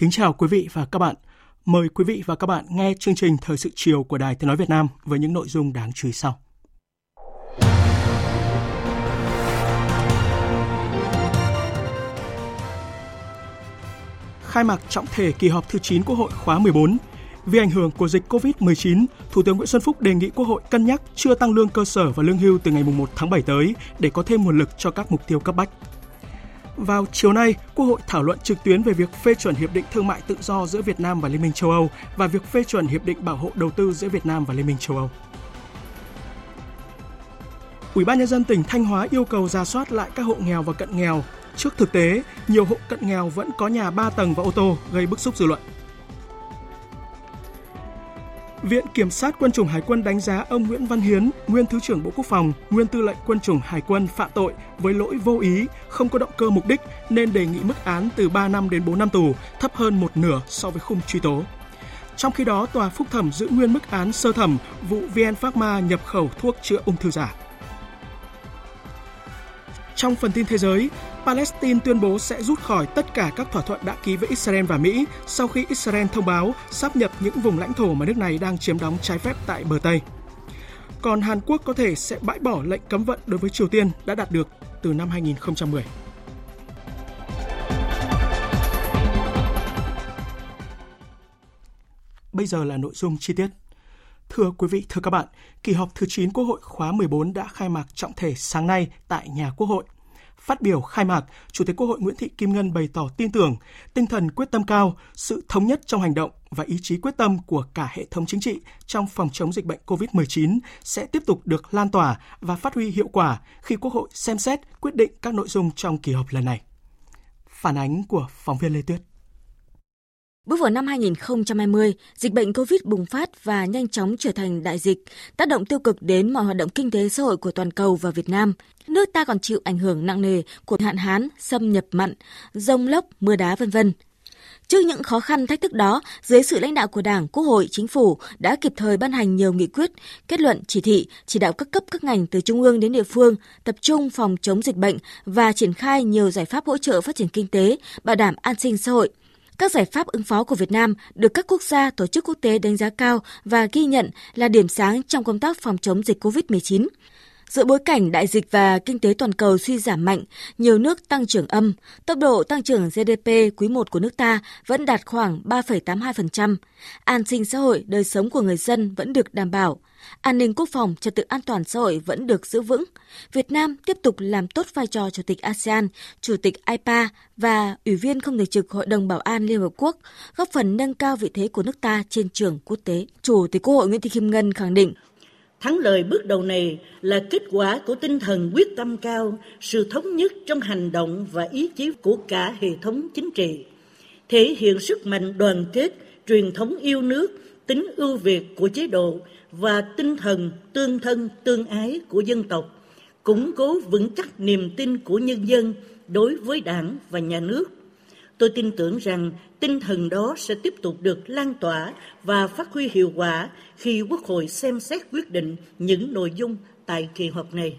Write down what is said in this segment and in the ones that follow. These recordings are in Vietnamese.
Kính chào quý vị và các bạn. Mời quý vị và các bạn nghe chương trình Thời sự chiều của Đài Tiếng Nói Việt Nam với những nội dung đáng chú ý sau. Khai mạc trọng thể kỳ họp thứ 9 Quốc hội khóa 14. Vì ảnh hưởng của dịch COVID-19, Thủ tướng Nguyễn Xuân Phúc đề nghị Quốc hội cân nhắc chưa tăng lương cơ sở và lương hưu từ ngày 1 tháng 7 tới để có thêm nguồn lực cho các mục tiêu cấp bách. Vào chiều nay, Quốc hội thảo luận trực tuyến về việc phê chuẩn hiệp định thương mại tự do giữa Việt Nam và Liên minh châu Âu và việc phê chuẩn hiệp định bảo hộ đầu tư giữa Việt Nam và Liên minh châu Âu. Ủy ban nhân dân tỉnh Thanh Hóa yêu cầu ra soát lại các hộ nghèo và cận nghèo. Trước thực tế, nhiều hộ cận nghèo vẫn có nhà 3 tầng và ô tô gây bức xúc dư luận. Viện Kiểm sát Quân chủng Hải quân đánh giá ông Nguyễn Văn Hiến, nguyên Thứ trưởng Bộ Quốc phòng, nguyên Tư lệnh Quân chủng Hải quân phạm tội với lỗi vô ý, không có động cơ mục đích nên đề nghị mức án từ 3 năm đến 4 năm tù, thấp hơn một nửa so với khung truy tố. Trong khi đó, tòa phúc thẩm giữ nguyên mức án sơ thẩm vụ VN Pharma nhập khẩu thuốc chữa ung thư giả. Trong phần tin thế giới, Palestine tuyên bố sẽ rút khỏi tất cả các thỏa thuận đã ký với Israel và Mỹ sau khi Israel thông báo sắp nhập những vùng lãnh thổ mà nước này đang chiếm đóng trái phép tại bờ Tây. Còn Hàn Quốc có thể sẽ bãi bỏ lệnh cấm vận đối với Triều Tiên đã đạt được từ năm 2010. Bây giờ là nội dung chi tiết. Thưa quý vị, thưa các bạn, kỳ họp thứ 9 Quốc hội khóa 14 đã khai mạc trọng thể sáng nay tại nhà Quốc hội. Phát biểu khai mạc, Chủ tịch Quốc hội Nguyễn Thị Kim Ngân bày tỏ tin tưởng, tinh thần quyết tâm cao, sự thống nhất trong hành động và ý chí quyết tâm của cả hệ thống chính trị trong phòng chống dịch bệnh COVID-19 sẽ tiếp tục được lan tỏa và phát huy hiệu quả khi Quốc hội xem xét quyết định các nội dung trong kỳ họp lần này. Phản ánh của phóng viên Lê Tuyết. Bước vào năm 2020, dịch bệnh COVID bùng phát và nhanh chóng trở thành đại dịch, tác động tiêu cực đến mọi hoạt động kinh tế xã hội của toàn cầu và Việt Nam. Nước ta còn chịu ảnh hưởng nặng nề của hạn hán, xâm nhập mặn, rông lốc, mưa đá vân vân. Trước những khó khăn thách thức đó, dưới sự lãnh đạo của Đảng, Quốc hội, Chính phủ đã kịp thời ban hành nhiều nghị quyết, kết luận, chỉ thị, chỉ đạo các cấp các ngành từ trung ương đến địa phương tập trung phòng chống dịch bệnh và triển khai nhiều giải pháp hỗ trợ phát triển kinh tế, bảo đảm an sinh xã hội. Các giải pháp ứng phó của Việt Nam được các quốc gia, tổ chức quốc tế đánh giá cao và ghi nhận là điểm sáng trong công tác phòng chống dịch COVID-19. Giữa bối cảnh đại dịch và kinh tế toàn cầu suy giảm mạnh, nhiều nước tăng trưởng âm, tốc độ tăng trưởng GDP quý 1 của nước ta vẫn đạt khoảng 3,82%. An sinh xã hội, đời sống của người dân vẫn được đảm bảo. An ninh quốc phòng, trật tự an toàn xã hội vẫn được giữ vững. Việt Nam tiếp tục làm tốt vai trò Chủ tịch ASEAN, Chủ tịch IPA và Ủy viên không thường trực Hội đồng Bảo an Liên Hợp Quốc, góp phần nâng cao vị thế của nước ta trên trường quốc tế. Chủ tịch Quốc hội Nguyễn Thị Kim Ngân khẳng định, Thắng lợi bước đầu này là kết quả của tinh thần quyết tâm cao, sự thống nhất trong hành động và ý chí của cả hệ thống chính trị, thể hiện sức mạnh đoàn kết, truyền thống yêu nước, tính ưu việt của chế độ và tinh thần tương thân tương ái của dân tộc, củng cố vững chắc niềm tin của nhân dân đối với Đảng và nhà nước. Tôi tin tưởng rằng tinh thần đó sẽ tiếp tục được lan tỏa và phát huy hiệu quả khi Quốc hội xem xét quyết định những nội dung tại kỳ họp này.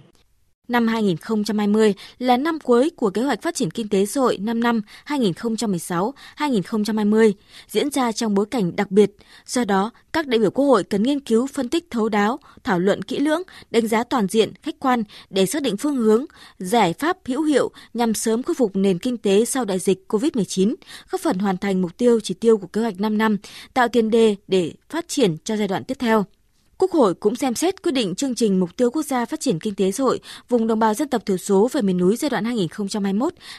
Năm 2020 là năm cuối của kế hoạch phát triển kinh tế xã hội 5 năm 2016-2020, diễn ra trong bối cảnh đặc biệt. Do đó, các đại biểu Quốc hội cần nghiên cứu phân tích thấu đáo, thảo luận kỹ lưỡng, đánh giá toàn diện, khách quan để xác định phương hướng, giải pháp hữu hiệu nhằm sớm khôi phục nền kinh tế sau đại dịch COVID-19, góp phần hoàn thành mục tiêu chỉ tiêu của kế hoạch 5 năm, tạo tiền đề để phát triển cho giai đoạn tiếp theo. Quốc hội cũng xem xét quyết định chương trình mục tiêu quốc gia phát triển kinh tế xã hội vùng đồng bào dân tộc thiểu số về miền núi giai đoạn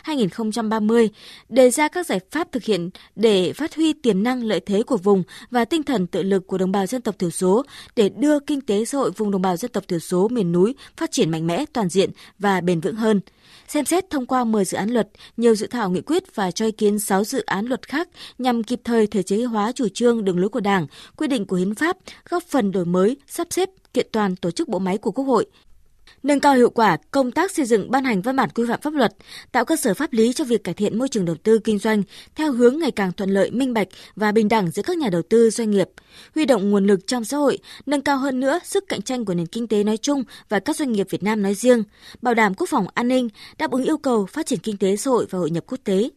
2021-2030, đề ra các giải pháp thực hiện để phát huy tiềm năng lợi thế của vùng và tinh thần tự lực của đồng bào dân tộc thiểu số để đưa kinh tế xã hội vùng đồng bào dân tộc thiểu số miền núi phát triển mạnh mẽ, toàn diện và bền vững hơn xem xét thông qua 10 dự án luật, nhiều dự thảo nghị quyết và cho ý kiến 6 dự án luật khác nhằm kịp thời thể chế hóa chủ trương đường lối của Đảng, quy định của hiến pháp, góp phần đổi mới, sắp xếp, kiện toàn tổ chức bộ máy của Quốc hội, nâng cao hiệu quả công tác xây dựng ban hành văn bản quy phạm pháp luật, tạo cơ sở pháp lý cho việc cải thiện môi trường đầu tư kinh doanh theo hướng ngày càng thuận lợi, minh bạch và bình đẳng giữa các nhà đầu tư doanh nghiệp, huy động nguồn lực trong xã hội, nâng cao hơn nữa sức cạnh tranh của nền kinh tế nói chung và các doanh nghiệp Việt Nam nói riêng, bảo đảm quốc phòng an ninh, đáp ứng yêu cầu phát triển kinh tế xã hội và hội nhập quốc tế.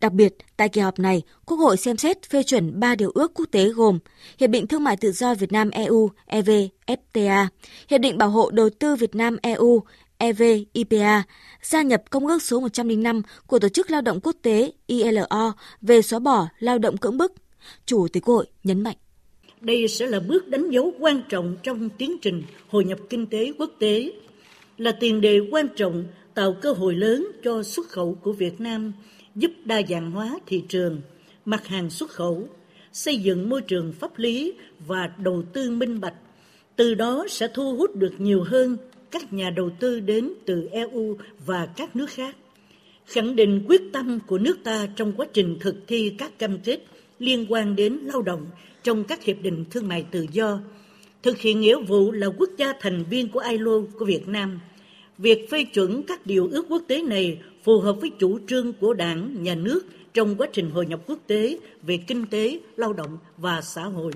Đặc biệt, tại kỳ họp này, Quốc hội xem xét phê chuẩn 3 điều ước quốc tế gồm Hiệp định Thương mại Tự do Việt Nam EU EVFTA, Hiệp định Bảo hộ Đầu tư Việt Nam EU EVIPA, gia nhập Công ước số 105 của Tổ chức Lao động Quốc tế ILO về xóa bỏ lao động cưỡng bức. Chủ tịch Quốc hội nhấn mạnh. Đây sẽ là bước đánh dấu quan trọng trong tiến trình hội nhập kinh tế quốc tế, là tiền đề quan trọng tạo cơ hội lớn cho xuất khẩu của Việt Nam – giúp đa dạng hóa thị trường, mặt hàng xuất khẩu, xây dựng môi trường pháp lý và đầu tư minh bạch. Từ đó sẽ thu hút được nhiều hơn các nhà đầu tư đến từ EU và các nước khác. Khẳng định quyết tâm của nước ta trong quá trình thực thi các cam kết liên quan đến lao động trong các hiệp định thương mại tự do, thực hiện nghĩa vụ là quốc gia thành viên của ILO của Việt Nam. Việc phê chuẩn các điều ước quốc tế này phù hợp với chủ trương của Đảng, Nhà nước trong quá trình hội nhập quốc tế về kinh tế, lao động và xã hội.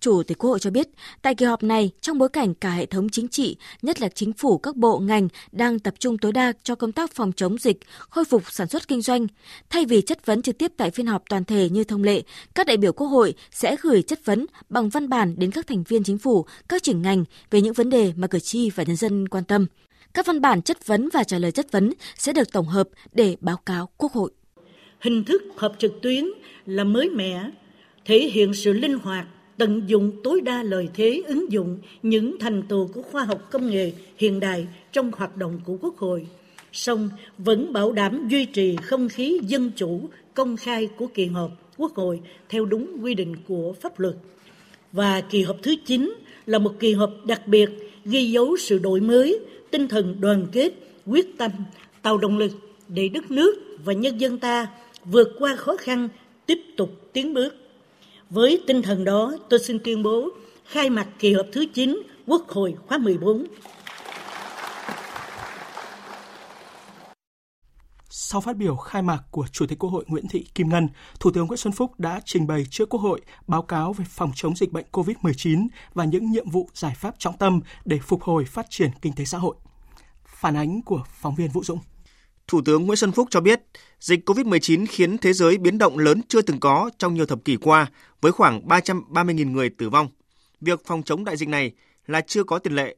Chủ tịch Quốc hội cho biết, tại kỳ họp này, trong bối cảnh cả hệ thống chính trị, nhất là chính phủ các bộ ngành đang tập trung tối đa cho công tác phòng chống dịch, khôi phục sản xuất kinh doanh, thay vì chất vấn trực tiếp tại phiên họp toàn thể như thông lệ, các đại biểu Quốc hội sẽ gửi chất vấn bằng văn bản đến các thành viên chính phủ, các trưởng ngành về những vấn đề mà cử tri và nhân dân quan tâm. Các văn bản chất vấn và trả lời chất vấn sẽ được tổng hợp để báo cáo Quốc hội. Hình thức họp trực tuyến là mới mẻ, thể hiện sự linh hoạt, tận dụng tối đa lợi thế ứng dụng những thành tựu của khoa học công nghệ hiện đại trong hoạt động của Quốc hội, song vẫn bảo đảm duy trì không khí dân chủ, công khai của kỳ họp Quốc hội theo đúng quy định của pháp luật. Và kỳ họp thứ 9 là một kỳ họp đặc biệt ghi dấu sự đổi mới, tinh thần đoàn kết, quyết tâm, tạo động lực để đất nước và nhân dân ta vượt qua khó khăn, tiếp tục tiến bước. Với tinh thần đó, tôi xin tuyên bố khai mạc kỳ họp thứ 9 Quốc hội khóa 14. Sau phát biểu khai mạc của Chủ tịch Quốc hội Nguyễn Thị Kim Ngân, Thủ tướng Nguyễn Xuân Phúc đã trình bày trước Quốc hội báo cáo về phòng chống dịch bệnh COVID-19 và những nhiệm vụ giải pháp trọng tâm để phục hồi phát triển kinh tế xã hội. Phản ánh của phóng viên Vũ Dũng. Thủ tướng Nguyễn Xuân Phúc cho biết, dịch COVID-19 khiến thế giới biến động lớn chưa từng có trong nhiều thập kỷ qua, với khoảng 330.000 người tử vong. Việc phòng chống đại dịch này là chưa có tiền lệ.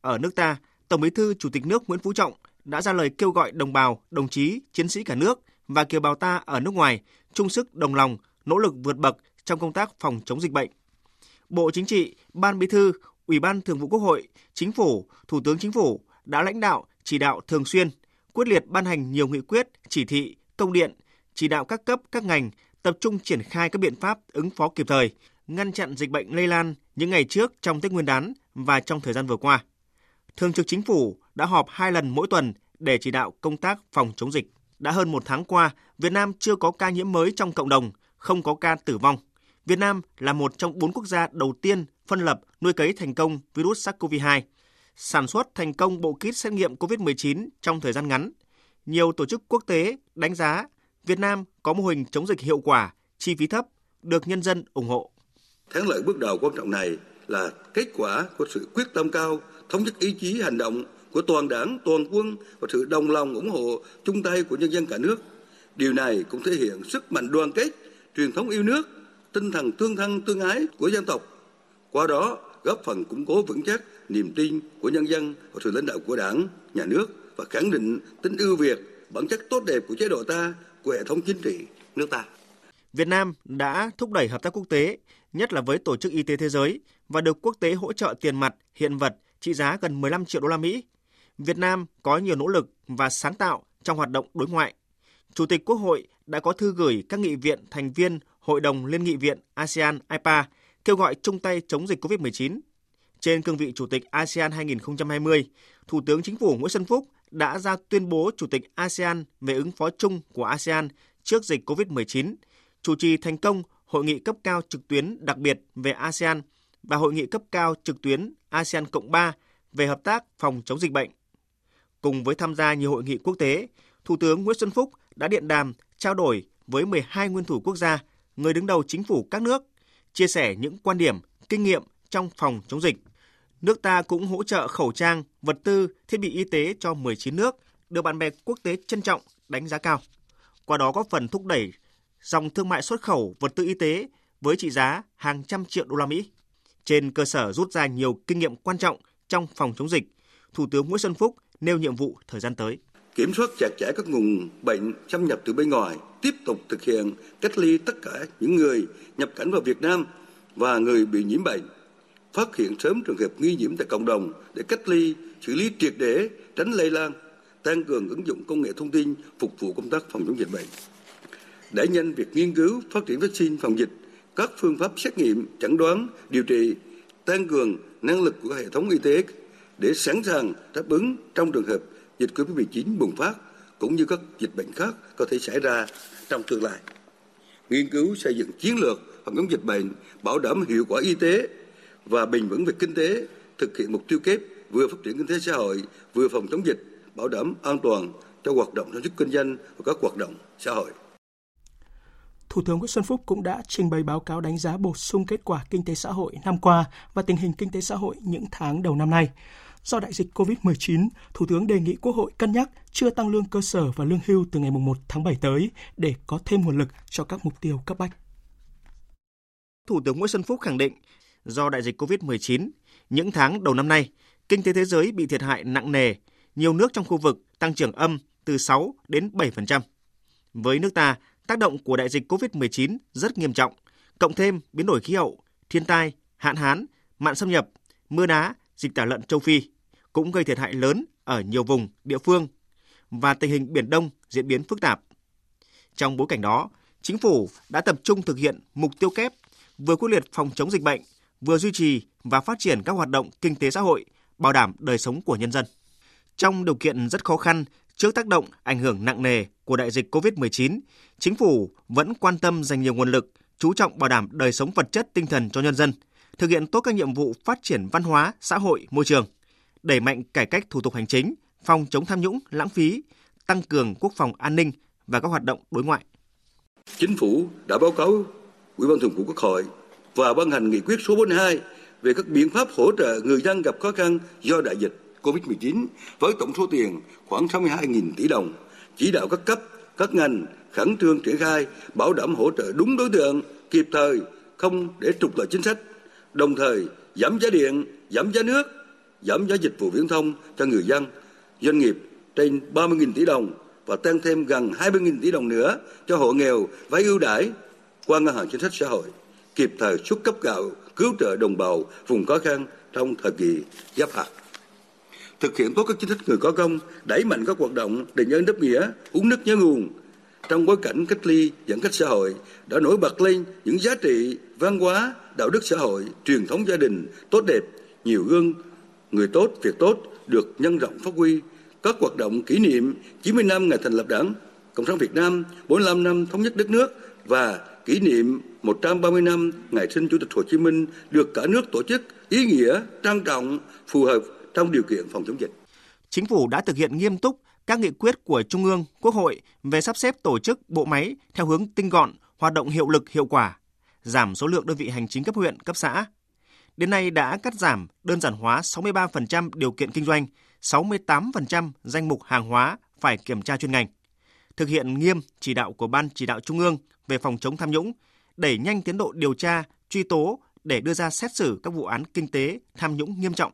Ở nước ta, Tổng Bí thư Chủ tịch nước Nguyễn Phú Trọng đã ra lời kêu gọi đồng bào, đồng chí, chiến sĩ cả nước và kiều bào ta ở nước ngoài chung sức đồng lòng, nỗ lực vượt bậc trong công tác phòng chống dịch bệnh. Bộ Chính trị, Ban Bí thư, Ủy ban Thường vụ Quốc hội, Chính phủ, Thủ tướng Chính phủ đã lãnh đạo, chỉ đạo thường xuyên, quyết liệt ban hành nhiều nghị quyết, chỉ thị, công điện, chỉ đạo các cấp, các ngành tập trung triển khai các biện pháp ứng phó kịp thời, ngăn chặn dịch bệnh lây lan những ngày trước trong Tết Nguyên đán và trong thời gian vừa qua. Thường trực Chính phủ đã họp hai lần mỗi tuần để chỉ đạo công tác phòng chống dịch. Đã hơn một tháng qua, Việt Nam chưa có ca nhiễm mới trong cộng đồng, không có ca tử vong. Việt Nam là một trong bốn quốc gia đầu tiên phân lập nuôi cấy thành công virus SARS-CoV-2, sản xuất thành công bộ kit xét nghiệm COVID-19 trong thời gian ngắn. Nhiều tổ chức quốc tế đánh giá Việt Nam có mô hình chống dịch hiệu quả, chi phí thấp, được nhân dân ủng hộ. Thắng lợi bước đầu quan trọng này là kết quả của sự quyết tâm cao, thống nhất ý chí hành động của toàn đảng, toàn quân và sự đồng lòng ủng hộ chung tay của nhân dân cả nước. Điều này cũng thể hiện sức mạnh đoàn kết, truyền thống yêu nước, tinh thần tương thân tương ái của dân tộc. Qua đó góp phần củng cố vững chắc niềm tin của nhân dân và sự lãnh đạo của đảng, nhà nước và khẳng định tính ưu việt, bản chất tốt đẹp của chế độ ta, của hệ thống chính trị nước ta. Việt Nam đã thúc đẩy hợp tác quốc tế, nhất là với Tổ chức Y tế Thế giới và được quốc tế hỗ trợ tiền mặt, hiện vật trị giá gần 15 triệu đô la Mỹ. Việt Nam có nhiều nỗ lực và sáng tạo trong hoạt động đối ngoại. Chủ tịch Quốc hội đã có thư gửi các nghị viện thành viên Hội đồng Liên nghị viện ASEAN IPA kêu gọi chung tay chống dịch COVID-19. Trên cương vị Chủ tịch ASEAN 2020, Thủ tướng Chính phủ Nguyễn Xuân Phúc đã ra tuyên bố Chủ tịch ASEAN về ứng phó chung của ASEAN trước dịch COVID-19, chủ trì thành công hội nghị cấp cao trực tuyến đặc biệt về ASEAN và hội nghị cấp cao trực tuyến ASEAN Cộng 3 về hợp tác phòng chống dịch bệnh. Cùng với tham gia nhiều hội nghị quốc tế, Thủ tướng Nguyễn Xuân Phúc đã điện đàm trao đổi với 12 nguyên thủ quốc gia, người đứng đầu chính phủ các nước, chia sẻ những quan điểm, kinh nghiệm trong phòng chống dịch. Nước ta cũng hỗ trợ khẩu trang, vật tư, thiết bị y tế cho 19 nước, được bạn bè quốc tế trân trọng, đánh giá cao. Qua đó góp phần thúc đẩy dòng thương mại xuất khẩu vật tư y tế với trị giá hàng trăm triệu đô la Mỹ. Trên cơ sở rút ra nhiều kinh nghiệm quan trọng trong phòng chống dịch, Thủ tướng Nguyễn Xuân Phúc nêu nhiệm vụ thời gian tới. Kiểm soát chặt chẽ các nguồn bệnh xâm nhập từ bên ngoài, tiếp tục thực hiện cách ly tất cả những người nhập cảnh vào Việt Nam và người bị nhiễm bệnh, phát hiện sớm trường hợp nghi nhiễm tại cộng đồng để cách ly, xử lý triệt để, tránh lây lan, tăng cường ứng dụng công nghệ thông tin phục vụ công tác phòng chống dịch bệnh. Đẩy nhanh việc nghiên cứu, phát triển vaccine phòng dịch, các phương pháp xét nghiệm, chẩn đoán, điều trị, tăng cường năng lực của hệ thống y tế để sẵn sàng đáp ứng trong trường hợp dịch COVID-19 bùng phát cũng như các dịch bệnh khác có thể xảy ra trong tương lai. Nghiên cứu xây dựng chiến lược phòng chống dịch bệnh, bảo đảm hiệu quả y tế và bền vững về kinh tế, thực hiện mục tiêu kép vừa phát triển kinh tế xã hội, vừa phòng chống dịch, bảo đảm an toàn cho hoạt động sản xuất kinh doanh và các hoạt động xã hội. Thủ tướng Nguyễn Xuân Phúc cũng đã trình bày báo cáo đánh giá bổ sung kết quả kinh tế xã hội năm qua và tình hình kinh tế xã hội những tháng đầu năm nay. Do đại dịch COVID-19, Thủ tướng đề nghị Quốc hội cân nhắc chưa tăng lương cơ sở và lương hưu từ ngày 1 tháng 7 tới để có thêm nguồn lực cho các mục tiêu cấp bách. Thủ tướng Nguyễn Xuân Phúc khẳng định, do đại dịch COVID-19, những tháng đầu năm nay, kinh tế thế giới bị thiệt hại nặng nề, nhiều nước trong khu vực tăng trưởng âm từ 6 đến 7%. Với nước ta, tác động của đại dịch COVID-19 rất nghiêm trọng, cộng thêm biến đổi khí hậu, thiên tai, hạn hán, mặn xâm nhập, mưa đá, dịch tả lợn châu Phi cũng gây thiệt hại lớn ở nhiều vùng, địa phương và tình hình Biển Đông diễn biến phức tạp. Trong bối cảnh đó, chính phủ đã tập trung thực hiện mục tiêu kép vừa quyết liệt phòng chống dịch bệnh, vừa duy trì và phát triển các hoạt động kinh tế xã hội, bảo đảm đời sống của nhân dân. Trong điều kiện rất khó khăn trước tác động ảnh hưởng nặng nề của đại dịch COVID-19, chính phủ vẫn quan tâm dành nhiều nguồn lực, chú trọng bảo đảm đời sống vật chất tinh thần cho nhân dân, thực hiện tốt các nhiệm vụ phát triển văn hóa, xã hội, môi trường, đẩy mạnh cải cách thủ tục hành chính, phòng chống tham nhũng, lãng phí, tăng cường quốc phòng an ninh và các hoạt động đối ngoại. Chính phủ đã báo cáo Ủy ban Thường vụ Quốc hội và ban hành nghị quyết số 42 về các biện pháp hỗ trợ người dân gặp khó khăn do đại dịch COVID-19 với tổng số tiền khoảng 62.000 tỷ đồng, chỉ đạo các cấp, các ngành khẩn trương triển khai, bảo đảm hỗ trợ đúng đối tượng, kịp thời, không để trục lợi chính sách, đồng thời giảm giá điện, giảm giá nước, giảm giá dịch vụ viễn thông cho người dân, doanh nghiệp trên 30.000 tỷ đồng và tăng thêm gần 20.000 tỷ đồng nữa cho hộ nghèo vay ưu đãi qua ngân hàng chính sách xã hội, kịp thời xuất cấp gạo cứu trợ đồng bào vùng khó khăn trong thời kỳ giáp hạt thực hiện tốt các chính sách người có công, đẩy mạnh các hoạt động đền ơn đáp nghĩa, uống nước nhớ nguồn. Trong bối cảnh cách ly, giãn cách xã hội đã nổi bật lên những giá trị văn hóa, đạo đức xã hội, truyền thống gia đình tốt đẹp, nhiều gương người tốt, việc tốt được nhân rộng phát huy. Các hoạt động kỷ niệm 90 năm ngày thành lập Đảng Cộng sản Việt Nam, 45 năm thống nhất đất nước và kỷ niệm 130 năm ngày sinh Chủ tịch Hồ Chí Minh được cả nước tổ chức ý nghĩa, trang trọng, phù hợp trong điều kiện phòng chống dịch. Chính phủ đã thực hiện nghiêm túc các nghị quyết của Trung ương, Quốc hội về sắp xếp tổ chức bộ máy theo hướng tinh gọn, hoạt động hiệu lực hiệu quả, giảm số lượng đơn vị hành chính cấp huyện, cấp xã. Đến nay đã cắt giảm đơn giản hóa 63% điều kiện kinh doanh, 68% danh mục hàng hóa phải kiểm tra chuyên ngành. Thực hiện nghiêm chỉ đạo của Ban chỉ đạo Trung ương về phòng chống tham nhũng, đẩy nhanh tiến độ điều tra, truy tố để đưa ra xét xử các vụ án kinh tế tham nhũng nghiêm trọng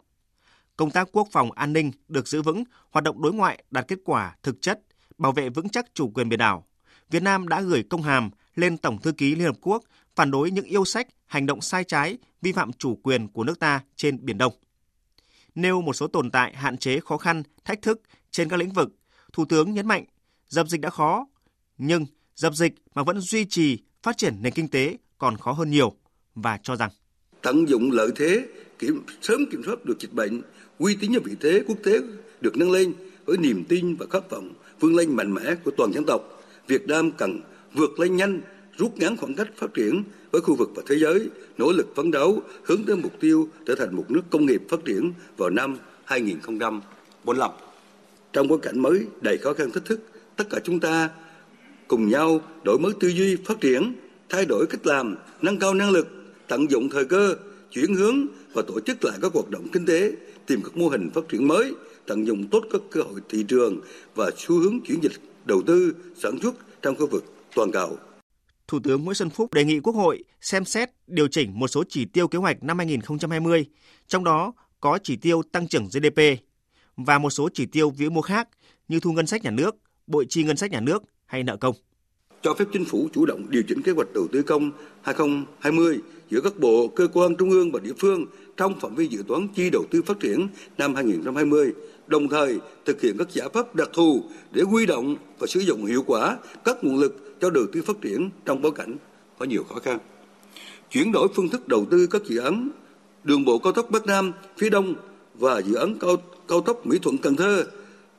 công tác quốc phòng an ninh được giữ vững, hoạt động đối ngoại đạt kết quả thực chất, bảo vệ vững chắc chủ quyền biển đảo. Việt Nam đã gửi công hàm lên Tổng thư ký Liên Hợp Quốc phản đối những yêu sách, hành động sai trái, vi phạm chủ quyền của nước ta trên Biển Đông. Nêu một số tồn tại, hạn chế, khó khăn, thách thức trên các lĩnh vực, Thủ tướng nhấn mạnh dập dịch đã khó, nhưng dập dịch mà vẫn duy trì phát triển nền kinh tế còn khó hơn nhiều và cho rằng tận dụng lợi thế kiểm sớm kiểm soát được dịch bệnh, uy tín và vị thế quốc tế được nâng lên với niềm tin và khát vọng vươn lên mạnh mẽ của toàn dân tộc. Việt Nam cần vượt lên nhanh, rút ngắn khoảng cách phát triển với khu vực và thế giới, nỗ lực phấn đấu hướng tới mục tiêu trở thành một nước công nghiệp phát triển vào năm 2045. Trong bối cảnh mới đầy khó khăn thách thức, tất cả chúng ta cùng nhau đổi mới tư duy phát triển, thay đổi cách làm, nâng cao năng lực, tận dụng thời cơ, chuyển hướng và tổ chức lại các hoạt động kinh tế, tìm các mô hình phát triển mới, tận dụng tốt các cơ hội thị trường và xu hướng chuyển dịch đầu tư, sản xuất trong khu vực toàn cầu. Thủ tướng Nguyễn Xuân Phúc đề nghị Quốc hội xem xét điều chỉnh một số chỉ tiêu kế hoạch năm 2020, trong đó có chỉ tiêu tăng trưởng GDP và một số chỉ tiêu vĩ mô khác như thu ngân sách nhà nước, bội chi ngân sách nhà nước hay nợ công. Cho phép chính phủ chủ động điều chỉnh kế hoạch đầu tư công 2020 giữa các bộ, cơ quan trung ương và địa phương trong phạm vi dự toán chi đầu tư phát triển năm 2020, đồng thời thực hiện các giải pháp đặc thù để huy động và sử dụng hiệu quả các nguồn lực cho đầu tư phát triển trong bối cảnh có nhiều khó khăn. Chuyển đổi phương thức đầu tư các dự án đường bộ cao tốc Bắc Nam phía Đông và dự án cao cao tốc Mỹ Thuận Cần Thơ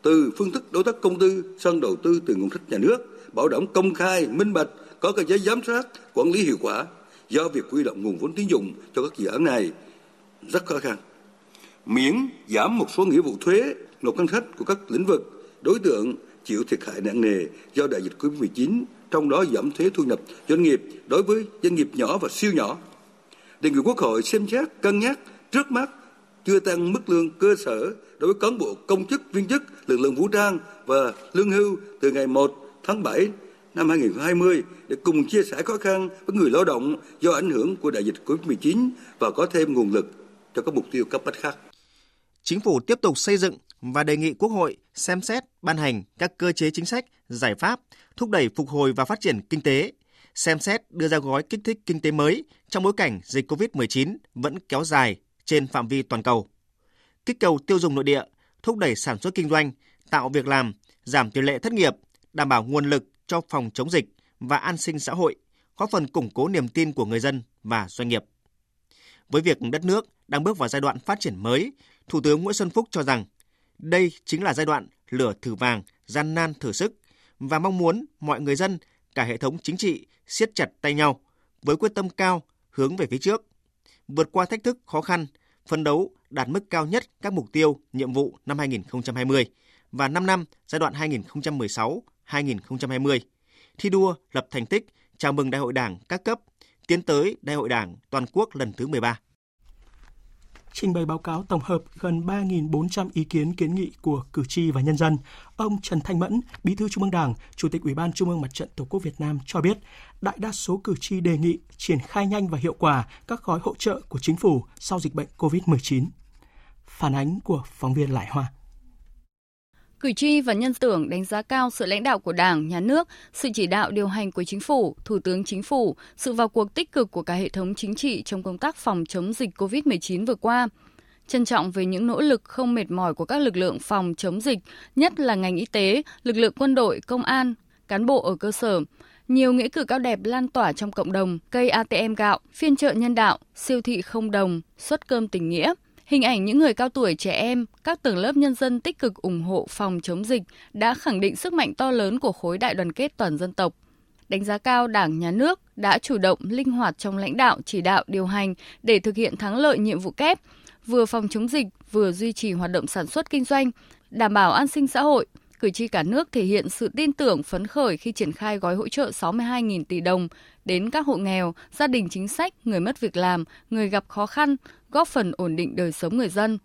từ phương thức đối tác công tư sang đầu tư từ nguồn sách nhà nước, bảo đảm công khai, minh bạch, có cơ chế giám sát, quản lý hiệu quả. Do việc huy động nguồn vốn tín dụng cho các dự án này rất khó khăn. Miễn giảm một số nghĩa vụ thuế, nộp ngân sách của các lĩnh vực đối tượng chịu thiệt hại nặng nề do đại dịch Covid-19, trong đó giảm thuế thu nhập doanh nghiệp đối với doanh nghiệp nhỏ và siêu nhỏ. Đề nghị Quốc hội xem xét cân nhắc trước mắt chưa tăng mức lương cơ sở đối với cán bộ công chức viên chức lực lượng vũ trang và lương hưu từ ngày 1 tháng 7 năm 2020 để cùng chia sẻ khó khăn với người lao động do ảnh hưởng của đại dịch Covid-19 và có thêm nguồn lực cho các mục tiêu cấp bách khác. Chính phủ tiếp tục xây dựng và đề nghị Quốc hội xem xét ban hành các cơ chế chính sách, giải pháp thúc đẩy phục hồi và phát triển kinh tế, xem xét đưa ra gói kích thích kinh tế mới trong bối cảnh dịch COVID-19 vẫn kéo dài trên phạm vi toàn cầu. Kích cầu tiêu dùng nội địa, thúc đẩy sản xuất kinh doanh, tạo việc làm, giảm tỷ lệ thất nghiệp, đảm bảo nguồn lực cho phòng chống dịch và an sinh xã hội, góp phần củng cố niềm tin của người dân và doanh nghiệp. Với việc đất nước đang bước vào giai đoạn phát triển mới, Thủ tướng Nguyễn Xuân Phúc cho rằng đây chính là giai đoạn lửa thử vàng, gian nan thử sức và mong muốn mọi người dân, cả hệ thống chính trị siết chặt tay nhau với quyết tâm cao hướng về phía trước, vượt qua thách thức khó khăn, phấn đấu đạt mức cao nhất các mục tiêu, nhiệm vụ năm 2020 và 5 năm giai đoạn 2020, thi đua lập thành tích, chào mừng Đại hội Đảng các cấp, tiến tới Đại hội Đảng toàn quốc lần thứ 13 trình bày báo cáo tổng hợp gần 3.400 ý kiến kiến nghị của cử tri và nhân dân. Ông Trần Thanh Mẫn, Bí thư Trung ương Đảng, Chủ tịch Ủy ban Trung ương Mặt trận Tổ quốc Việt Nam cho biết, đại đa số cử tri đề nghị triển khai nhanh và hiệu quả các gói hỗ trợ của chính phủ sau dịch bệnh COVID-19. Phản ánh của phóng viên Lại Hoa. Cử tri và nhân tưởng đánh giá cao sự lãnh đạo của Đảng, Nhà nước, sự chỉ đạo điều hành của Chính phủ, Thủ tướng Chính phủ, sự vào cuộc tích cực của cả hệ thống chính trị trong công tác phòng chống dịch COVID-19 vừa qua. Trân trọng về những nỗ lực không mệt mỏi của các lực lượng phòng chống dịch, nhất là ngành y tế, lực lượng quân đội, công an, cán bộ ở cơ sở. Nhiều nghĩa cử cao đẹp lan tỏa trong cộng đồng, cây ATM gạo, phiên chợ nhân đạo, siêu thị không đồng, suất cơm tình nghĩa – Hình ảnh những người cao tuổi, trẻ em, các tầng lớp nhân dân tích cực ủng hộ phòng chống dịch đã khẳng định sức mạnh to lớn của khối đại đoàn kết toàn dân tộc. Đánh giá cao Đảng, Nhà nước đã chủ động, linh hoạt trong lãnh đạo, chỉ đạo, điều hành để thực hiện thắng lợi nhiệm vụ kép, vừa phòng chống dịch, vừa duy trì hoạt động sản xuất kinh doanh, đảm bảo an sinh xã hội, cử tri cả nước thể hiện sự tin tưởng phấn khởi khi triển khai gói hỗ trợ 62.000 tỷ đồng đến các hộ nghèo, gia đình chính sách, người mất việc làm, người gặp khó khăn, góp phần ổn định đời sống người dân.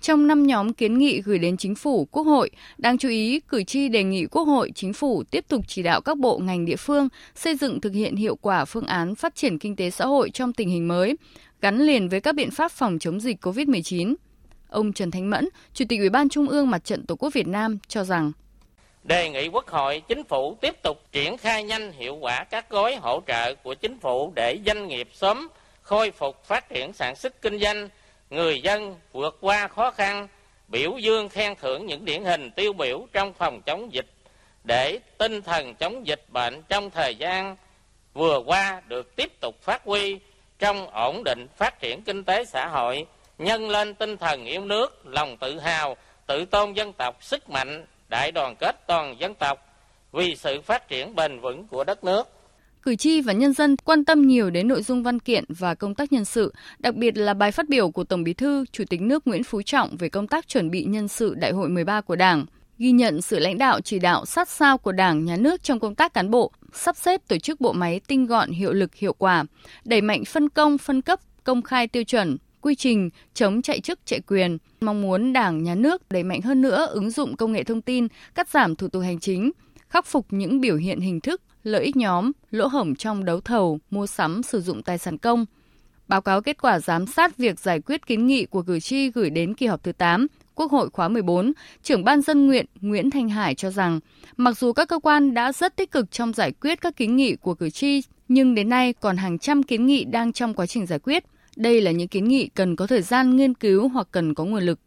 Trong năm nhóm kiến nghị gửi đến chính phủ, quốc hội, đáng chú ý cử tri đề nghị quốc hội, chính phủ tiếp tục chỉ đạo các bộ ngành địa phương xây dựng thực hiện hiệu quả phương án phát triển kinh tế xã hội trong tình hình mới, gắn liền với các biện pháp phòng chống dịch COVID-19. Ông Trần Thanh Mẫn, Chủ tịch Ủy ban Trung ương Mặt trận Tổ quốc Việt Nam cho rằng đề nghị Quốc hội, Chính phủ tiếp tục triển khai nhanh hiệu quả các gói hỗ trợ của Chính phủ để doanh nghiệp sớm khôi phục phát triển sản xuất kinh doanh, người dân vượt qua khó khăn, biểu dương khen thưởng những điển hình tiêu biểu trong phòng chống dịch để tinh thần chống dịch bệnh trong thời gian vừa qua được tiếp tục phát huy trong ổn định phát triển kinh tế xã hội, nhân lên tinh thần yêu nước, lòng tự hào, tự tôn dân tộc, sức mạnh, đại đoàn kết toàn dân tộc vì sự phát triển bền vững của đất nước. Cử tri và nhân dân quan tâm nhiều đến nội dung văn kiện và công tác nhân sự, đặc biệt là bài phát biểu của Tổng Bí thư, Chủ tịch nước Nguyễn Phú Trọng về công tác chuẩn bị nhân sự Đại hội 13 của Đảng ghi nhận sự lãnh đạo chỉ đạo sát sao của Đảng, Nhà nước trong công tác cán bộ, sắp xếp tổ chức bộ máy tinh gọn, hiệu lực, hiệu quả, đẩy mạnh phân công, phân cấp, công khai tiêu chuẩn, quy trình chống chạy chức chạy quyền. Mong muốn Đảng, Nhà nước đẩy mạnh hơn nữa ứng dụng công nghệ thông tin, cắt giảm thủ tục hành chính, khắc phục những biểu hiện hình thức, lợi ích nhóm, lỗ hổng trong đấu thầu, mua sắm, sử dụng tài sản công. Báo cáo kết quả giám sát việc giải quyết kiến nghị của cử tri gửi đến kỳ họp thứ 8 Quốc hội khóa 14, trưởng ban dân nguyện Nguyễn Thanh Hải cho rằng, mặc dù các cơ quan đã rất tích cực trong giải quyết các kiến nghị của cử tri, nhưng đến nay còn hàng trăm kiến nghị đang trong quá trình giải quyết. Đây là những kiến nghị cần có thời gian nghiên cứu hoặc cần có nguồn lực.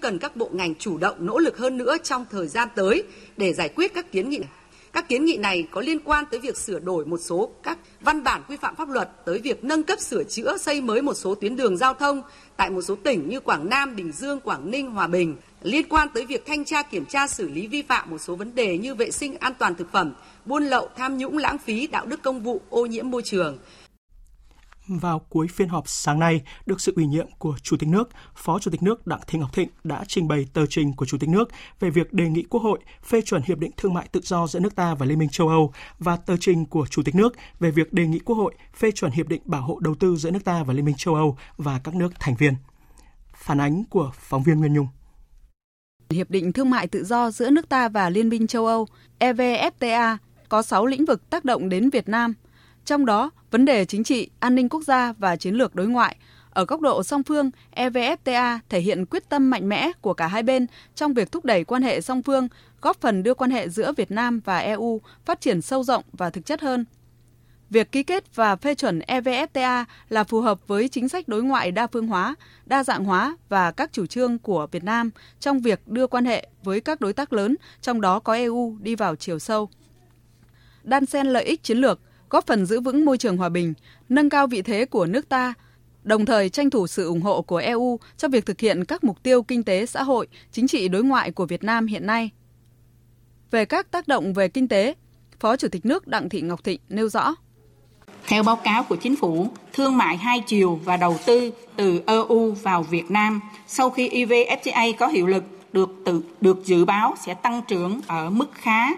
Cần các bộ ngành chủ động nỗ lực hơn nữa trong thời gian tới để giải quyết các kiến nghị này. Các kiến nghị này có liên quan tới việc sửa đổi một số các văn bản quy phạm pháp luật, tới việc nâng cấp sửa chữa xây mới một số tuyến đường giao thông tại một số tỉnh như Quảng Nam, Bình Dương, Quảng Ninh, Hòa Bình, liên quan tới việc thanh tra kiểm tra xử lý vi phạm một số vấn đề như vệ sinh an toàn thực phẩm, buôn lậu, tham nhũng lãng phí, đạo đức công vụ, ô nhiễm môi trường. Vào cuối phiên họp sáng nay, được sự ủy nhiệm của Chủ tịch nước, Phó Chủ tịch nước Đặng Thị Ngọc Thịnh đã trình bày tờ trình của Chủ tịch nước về việc đề nghị Quốc hội phê chuẩn Hiệp định Thương mại Tự do giữa nước ta và Liên minh châu Âu và tờ trình của Chủ tịch nước về việc đề nghị Quốc hội phê chuẩn Hiệp định Bảo hộ Đầu tư giữa nước ta và Liên minh châu Âu và các nước thành viên. Phản ánh của phóng viên Nguyên Nhung. Hiệp định Thương mại Tự do giữa nước ta và Liên minh châu Âu EVFTA có 6 lĩnh vực tác động đến Việt Nam – trong đó, vấn đề chính trị, an ninh quốc gia và chiến lược đối ngoại. Ở góc độ song phương, EVFTA thể hiện quyết tâm mạnh mẽ của cả hai bên trong việc thúc đẩy quan hệ song phương, góp phần đưa quan hệ giữa Việt Nam và EU phát triển sâu rộng và thực chất hơn. Việc ký kết và phê chuẩn EVFTA là phù hợp với chính sách đối ngoại đa phương hóa, đa dạng hóa và các chủ trương của Việt Nam trong việc đưa quan hệ với các đối tác lớn, trong đó có EU đi vào chiều sâu. Đan xen lợi ích chiến lược, góp phần giữ vững môi trường hòa bình, nâng cao vị thế của nước ta, đồng thời tranh thủ sự ủng hộ của EU cho việc thực hiện các mục tiêu kinh tế xã hội, chính trị đối ngoại của Việt Nam hiện nay. Về các tác động về kinh tế, Phó Chủ tịch nước Đặng Thị Ngọc Thịnh nêu rõ. Theo báo cáo của chính phủ, thương mại hai chiều và đầu tư từ EU vào Việt Nam sau khi EVFTA có hiệu lực được tự, được dự báo sẽ tăng trưởng ở mức khá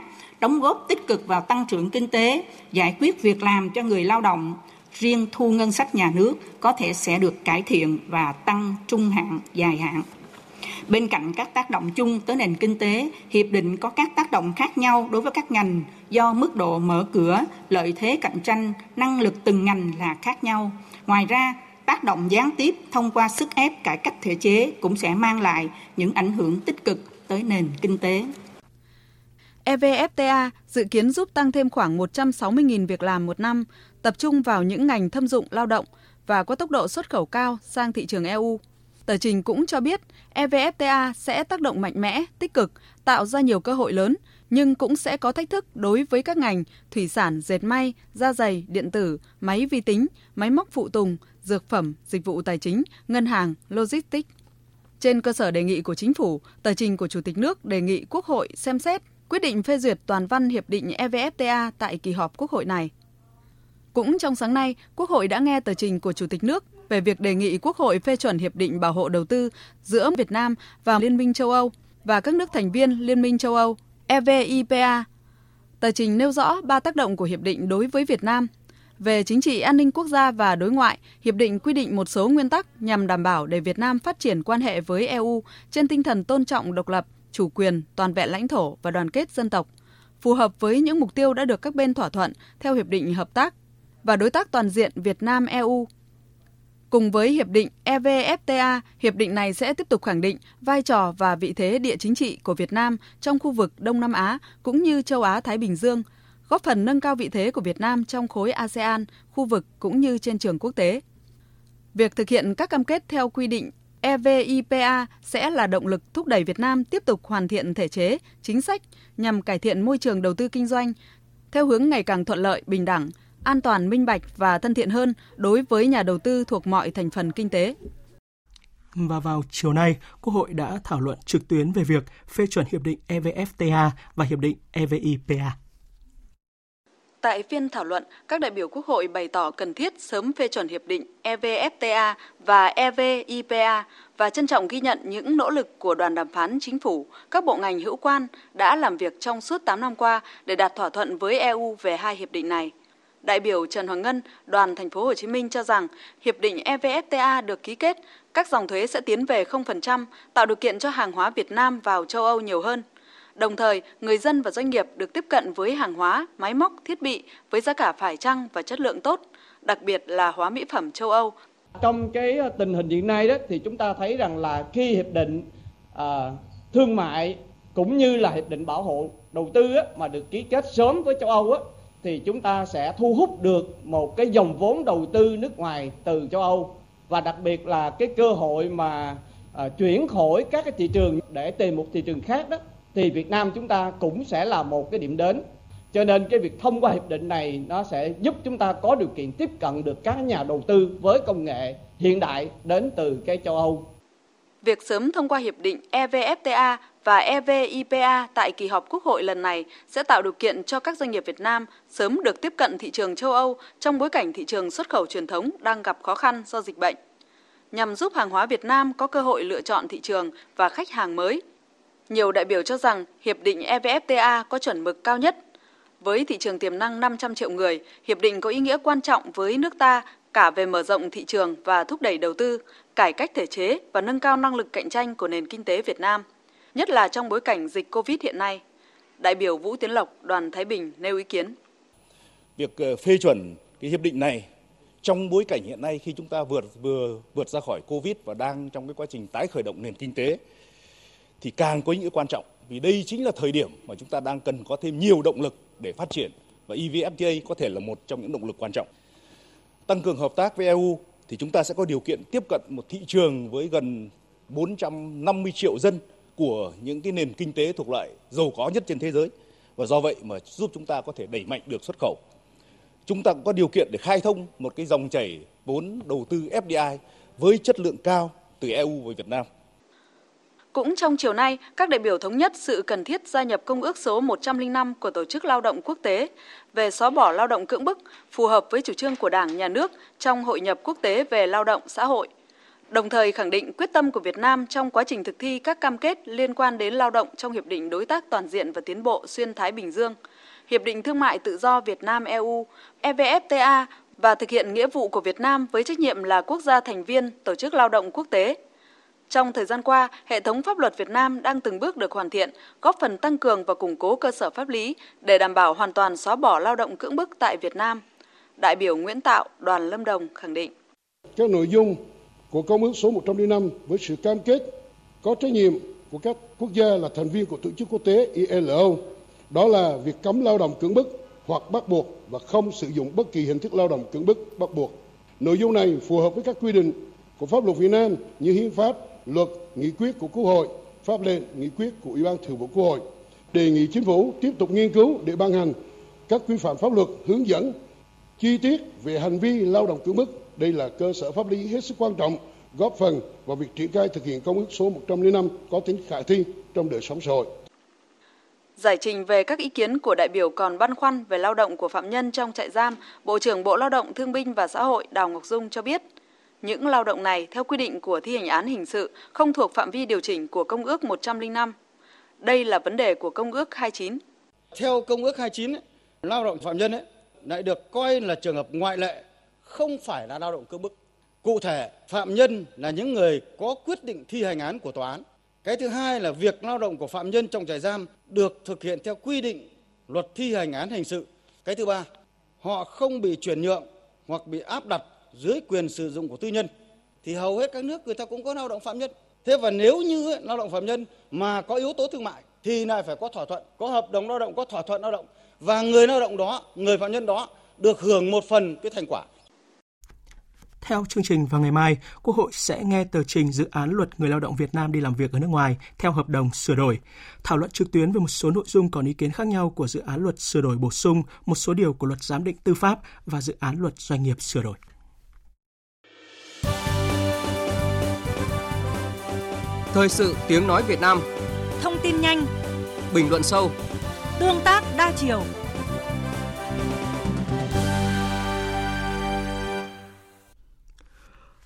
đóng góp tích cực vào tăng trưởng kinh tế, giải quyết việc làm cho người lao động, riêng thu ngân sách nhà nước có thể sẽ được cải thiện và tăng trung hạn, dài hạn. Bên cạnh các tác động chung tới nền kinh tế, hiệp định có các tác động khác nhau đối với các ngành do mức độ mở cửa, lợi thế cạnh tranh, năng lực từng ngành là khác nhau. Ngoài ra, tác động gián tiếp thông qua sức ép cải cách thể chế cũng sẽ mang lại những ảnh hưởng tích cực tới nền kinh tế. EVFTA dự kiến giúp tăng thêm khoảng 160.000 việc làm một năm, tập trung vào những ngành thâm dụng lao động và có tốc độ xuất khẩu cao sang thị trường EU. Tờ trình cũng cho biết EVFTA sẽ tác động mạnh mẽ, tích cực, tạo ra nhiều cơ hội lớn, nhưng cũng sẽ có thách thức đối với các ngành thủy sản, dệt may, da dày, điện tử, máy vi tính, máy móc phụ tùng, dược phẩm, dịch vụ tài chính, ngân hàng, logistics. Trên cơ sở đề nghị của chính phủ, tờ trình của Chủ tịch nước đề nghị Quốc hội xem xét quyết định phê duyệt toàn văn hiệp định EVFTA tại kỳ họp Quốc hội này. Cũng trong sáng nay, Quốc hội đã nghe tờ trình của Chủ tịch nước về việc đề nghị Quốc hội phê chuẩn hiệp định bảo hộ đầu tư giữa Việt Nam và Liên minh châu Âu và các nước thành viên Liên minh châu Âu EVIPA. Tờ trình nêu rõ ba tác động của hiệp định đối với Việt Nam. Về chính trị an ninh quốc gia và đối ngoại, hiệp định quy định một số nguyên tắc nhằm đảm bảo để Việt Nam phát triển quan hệ với EU trên tinh thần tôn trọng độc lập, chủ quyền, toàn vẹn lãnh thổ và đoàn kết dân tộc, phù hợp với những mục tiêu đã được các bên thỏa thuận theo Hiệp định Hợp tác và Đối tác Toàn diện Việt Nam-EU. Cùng với hiệp định EVFTA, hiệp định này sẽ tiếp tục khẳng định vai trò và vị thế địa chính trị của Việt Nam trong khu vực Đông Nam Á cũng như châu Á Thái Bình Dương, góp phần nâng cao vị thế của Việt Nam trong khối ASEAN, khu vực cũng như trên trường quốc tế. Việc thực hiện các cam kết theo quy định EVIPA sẽ là động lực thúc đẩy Việt Nam tiếp tục hoàn thiện thể chế, chính sách nhằm cải thiện môi trường đầu tư kinh doanh theo hướng ngày càng thuận lợi, bình đẳng, an toàn, minh bạch và thân thiện hơn đối với nhà đầu tư thuộc mọi thành phần kinh tế. Và vào chiều nay, Quốc hội đã thảo luận trực tuyến về việc phê chuẩn hiệp định EVFTA và hiệp định EVIPA. Tại phiên thảo luận, các đại biểu Quốc hội bày tỏ cần thiết sớm phê chuẩn hiệp định EVFTA và EVIPA và trân trọng ghi nhận những nỗ lực của đoàn đàm phán chính phủ, các bộ ngành hữu quan đã làm việc trong suốt 8 năm qua để đạt thỏa thuận với EU về hai hiệp định này. Đại biểu Trần Hoàng Ngân, đoàn thành phố Hồ Chí Minh cho rằng hiệp định EVFTA được ký kết, các dòng thuế sẽ tiến về 0%, tạo điều kiện cho hàng hóa Việt Nam vào châu Âu nhiều hơn. Đồng thời, người dân và doanh nghiệp được tiếp cận với hàng hóa, máy móc, thiết bị với giá cả phải chăng và chất lượng tốt, đặc biệt là hóa mỹ phẩm châu Âu. Trong cái ờ, tình hình hiện nay đó thì chúng ta thấy rằng là khi hiệp định à, thương mại cũng như là hiệp định bảo hộ đầu tư á, mà được ký kết sớm với châu Âu á, thì chúng ta sẽ thu hút được một cái dòng vốn đầu tư nước ngoài từ châu Âu và đặc biệt là cái cơ hội mà à, chuyển khỏi các cái thị trường để tìm một thị trường khác đó thì Việt Nam chúng ta cũng sẽ là một cái điểm đến cho nên cái việc thông qua hiệp định này nó sẽ giúp chúng ta có điều kiện tiếp cận được các nhà đầu tư với công nghệ hiện đại đến từ cái châu Âu. Việc sớm thông qua hiệp định EVFTA và EVIPA tại kỳ họp Quốc hội lần này sẽ tạo điều kiện cho các doanh nghiệp Việt Nam sớm được tiếp cận thị trường châu Âu trong bối cảnh thị trường xuất khẩu truyền thống đang gặp khó khăn do dịch bệnh. Nhằm giúp hàng hóa Việt Nam có cơ hội lựa chọn thị trường và khách hàng mới, nhiều đại biểu cho rằng hiệp định EVFTA có chuẩn mực cao nhất. Với thị trường tiềm năng 500 triệu người, hiệp định có ý nghĩa quan trọng với nước ta cả về mở rộng thị trường và thúc đẩy đầu tư, cải cách thể chế và nâng cao năng lực cạnh tranh của nền kinh tế Việt Nam, nhất là trong bối cảnh dịch Covid hiện nay. Đại biểu Vũ Tiến Lộc, đoàn Thái Bình nêu ý kiến. Việc ờ, phê chuẩn cái hiệp định này trong bối cảnh hiện nay khi chúng ta vượt vừa vượt ra khỏi Covid và đang trong cái quá trình tái khởi động nền kinh tế thì càng có ý nghĩa quan trọng, vì đây chính là thời điểm mà chúng ta đang cần có thêm nhiều động lực để phát triển, và EVFTA có thể là một trong những động lực quan trọng. Tăng cường hợp tác với EU thì chúng ta sẽ có điều kiện tiếp cận một thị trường với gần 450 triệu dân của những cái nền kinh tế thuộc loại giàu có nhất trên thế giới, và do vậy mà giúp chúng ta có thể đẩy mạnh được xuất khẩu. Chúng ta cũng có điều kiện để khai thông một cái dòng chảy vốn đầu tư FDI với chất lượng cao từ EU với Việt Nam. Cũng trong chiều nay, các đại biểu thống nhất sự cần thiết gia nhập Công ước số 105 của Tổ chức Lao động Quốc tế về xóa bỏ lao động cưỡng bức, phù hợp với chủ trương của Đảng, Nhà nước trong hội nhập quốc tế về lao động xã hội. Đồng thời khẳng định quyết tâm của Việt Nam trong quá trình thực thi các cam kết liên quan đến lao động trong Hiệp định Đối tác Toàn diện và Tiến bộ Xuyên Thái Bình Dương, Hiệp định Thương mại Tự do Việt Nam-EU, EVFTA và thực hiện nghĩa vụ của Việt Nam với trách nhiệm là quốc gia thành viên Tổ chức Lao động Quốc tế trong thời gian qua, hệ thống pháp luật Việt Nam đang từng bước được hoàn thiện, góp phần tăng cường và củng cố cơ sở pháp lý để đảm bảo hoàn toàn xóa bỏ lao động cưỡng bức tại Việt Nam. Đại biểu Nguyễn Tạo, đoàn Lâm Đồng khẳng định. Các nội dung của Công ước số 105 với sự cam kết có trách nhiệm của các quốc gia là thành viên của tổ chức quốc tế ILO, đó là việc cấm lao động cưỡng bức hoặc bắt buộc và không sử dụng bất kỳ hình thức lao động cưỡng bức bắt buộc. Nội dung này phù hợp với các quy định của pháp luật Việt Nam như hiến pháp, luật, nghị quyết của Quốc hội, pháp lệnh, nghị quyết của Ủy ban Thường vụ Quốc hội. Đề nghị chính phủ tiếp tục nghiên cứu để ban hành các quy phạm pháp luật hướng dẫn chi tiết về hành vi lao động cưỡng bức. Đây là cơ sở pháp lý hết sức quan trọng góp phần vào việc triển khai thực hiện công ước số 105 có tính khả thi trong đời sống xã hội. Giải trình về các ý kiến của đại biểu còn băn khoăn về lao động của phạm nhân trong trại giam, Bộ trưởng Bộ Lao động Thương binh và Xã hội Đào Ngọc Dung cho biết, những lao động này theo quy định của thi hành án hình sự không thuộc phạm vi điều chỉnh của Công ước 105. Đây là vấn đề của Công ước 29. Theo Công ước 29, lao động phạm nhân ấy, lại được coi là trường hợp ngoại lệ, không phải là lao động cưỡng bức. Cụ thể, phạm nhân là những người có quyết định thi hành án của tòa án. Cái thứ hai là việc lao động của phạm nhân trong trại giam được thực hiện theo quy định luật thi hành án hình sự. Cái thứ ba, họ không bị chuyển nhượng hoặc bị áp đặt dưới quyền sử dụng của tư nhân thì hầu hết các nước người ta cũng có lao động phạm nhân. Thế và nếu như lao động phạm nhân mà có yếu tố thương mại thì lại phải có thỏa thuận, có hợp đồng lao động, có thỏa thuận lao động và người lao động đó, người phạm nhân đó được hưởng một phần cái thành quả. Theo chương trình vào ngày mai, Quốc hội sẽ nghe tờ trình dự án luật người lao động Việt Nam đi làm việc ở nước ngoài theo hợp đồng sửa đổi, thảo luận trực tuyến về một số nội dung còn ý kiến khác nhau của dự án luật sửa đổi bổ sung một số điều của luật giám định tư pháp và dự án luật doanh nghiệp sửa đổi. Thời sự tiếng nói Việt Nam Thông tin nhanh Bình luận sâu Tương tác đa chiều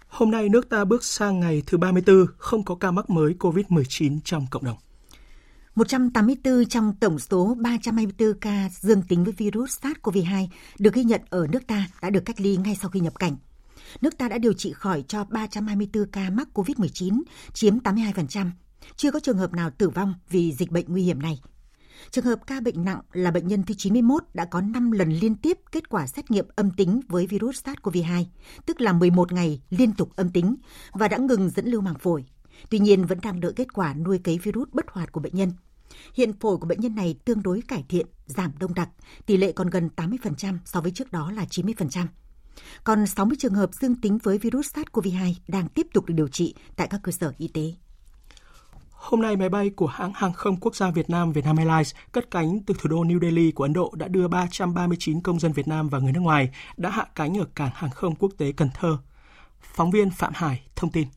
Hôm nay nước ta bước sang ngày thứ 34 không có ca mắc mới COVID-19 trong cộng đồng. 184 trong tổng số 324 ca dương tính với virus SARS-CoV-2 được ghi nhận ở nước ta đã được cách ly ngay sau khi nhập cảnh. Nước ta đã điều trị khỏi cho 324 ca mắc COVID-19, chiếm 82%. Chưa có trường hợp nào tử vong vì dịch bệnh nguy hiểm này. Trường hợp ca bệnh nặng là bệnh nhân thứ 91 đã có 5 lần liên tiếp kết quả xét nghiệm âm tính với virus SARS-CoV-2, tức là 11 ngày liên tục âm tính và đã ngừng dẫn lưu màng phổi. Tuy nhiên vẫn đang đợi kết quả nuôi cấy virus bất hoạt của bệnh nhân. Hiện phổi của bệnh nhân này tương đối cải thiện, giảm đông đặc, tỷ lệ còn gần 80% so với trước đó là 90%. Còn 60 trường hợp dương tính với virus SARS-CoV-2 đang tiếp tục được điều trị tại các cơ sở y tế. Hôm nay, máy bay của hãng hàng không quốc gia Việt Nam Vietnam Airlines cất cánh từ thủ đô New Delhi của Ấn Độ đã đưa 339 công dân Việt Nam và người nước ngoài đã hạ cánh ở cảng hàng không quốc tế Cần Thơ. Phóng viên Phạm Hải thông tin.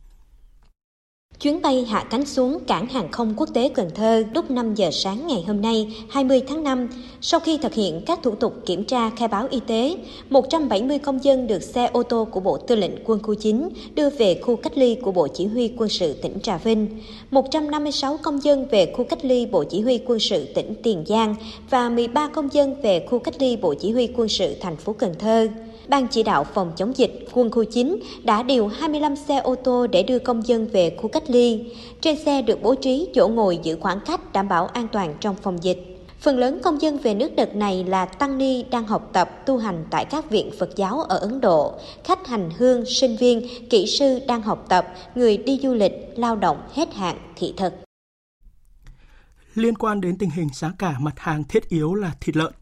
Chuyến bay hạ cánh xuống cảng hàng không quốc tế Cần Thơ lúc 5 giờ sáng ngày hôm nay, 20 tháng 5. Sau khi thực hiện các thủ tục kiểm tra khai báo y tế, 170 công dân được xe ô tô của Bộ Tư lệnh Quân khu 9 đưa về khu cách ly của Bộ Chỉ huy Quân sự tỉnh Trà Vinh, 156 công dân về khu cách ly Bộ Chỉ huy Quân sự tỉnh Tiền Giang và 13 công dân về khu cách ly Bộ Chỉ huy Quân sự thành phố Cần Thơ. Ban chỉ đạo phòng chống dịch quân khu 9 đã điều 25 xe ô tô để đưa công dân về khu cách ly. Trên xe được bố trí chỗ ngồi giữ khoảng cách đảm bảo an toàn trong phòng dịch. Phần lớn công dân về nước đợt này là tăng ni đang học tập tu hành tại các viện Phật giáo ở Ấn Độ, khách hành hương, sinh viên, kỹ sư đang học tập, người đi du lịch, lao động hết hạn, thị thực. Liên quan đến tình hình giá cả mặt hàng thiết yếu là thịt lợn,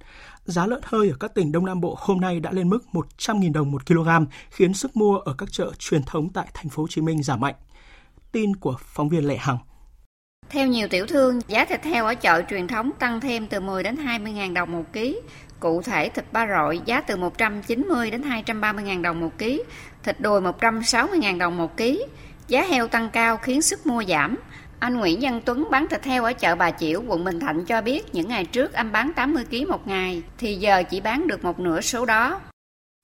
giá lợn hơi ở các tỉnh Đông Nam Bộ hôm nay đã lên mức 100.000 đồng một kg, khiến sức mua ở các chợ truyền thống tại thành phố Hồ Chí Minh giảm mạnh. Tin của phóng viên Lệ Hằng. Theo nhiều tiểu thương, giá thịt heo ở chợ truyền thống tăng thêm từ 10 đến 20 ngàn đồng một ký. Cụ thể thịt ba rọi giá từ 190 đến 230 ngàn đồng một ký, thịt đùi 160 ngàn đồng một ký. Giá heo tăng cao khiến sức mua giảm. Anh Nguyễn Văn Tuấn bán thịt heo ở chợ Bà Chiểu, quận Bình Thạnh cho biết những ngày trước anh bán 80 kg một ngày, thì giờ chỉ bán được một nửa số đó.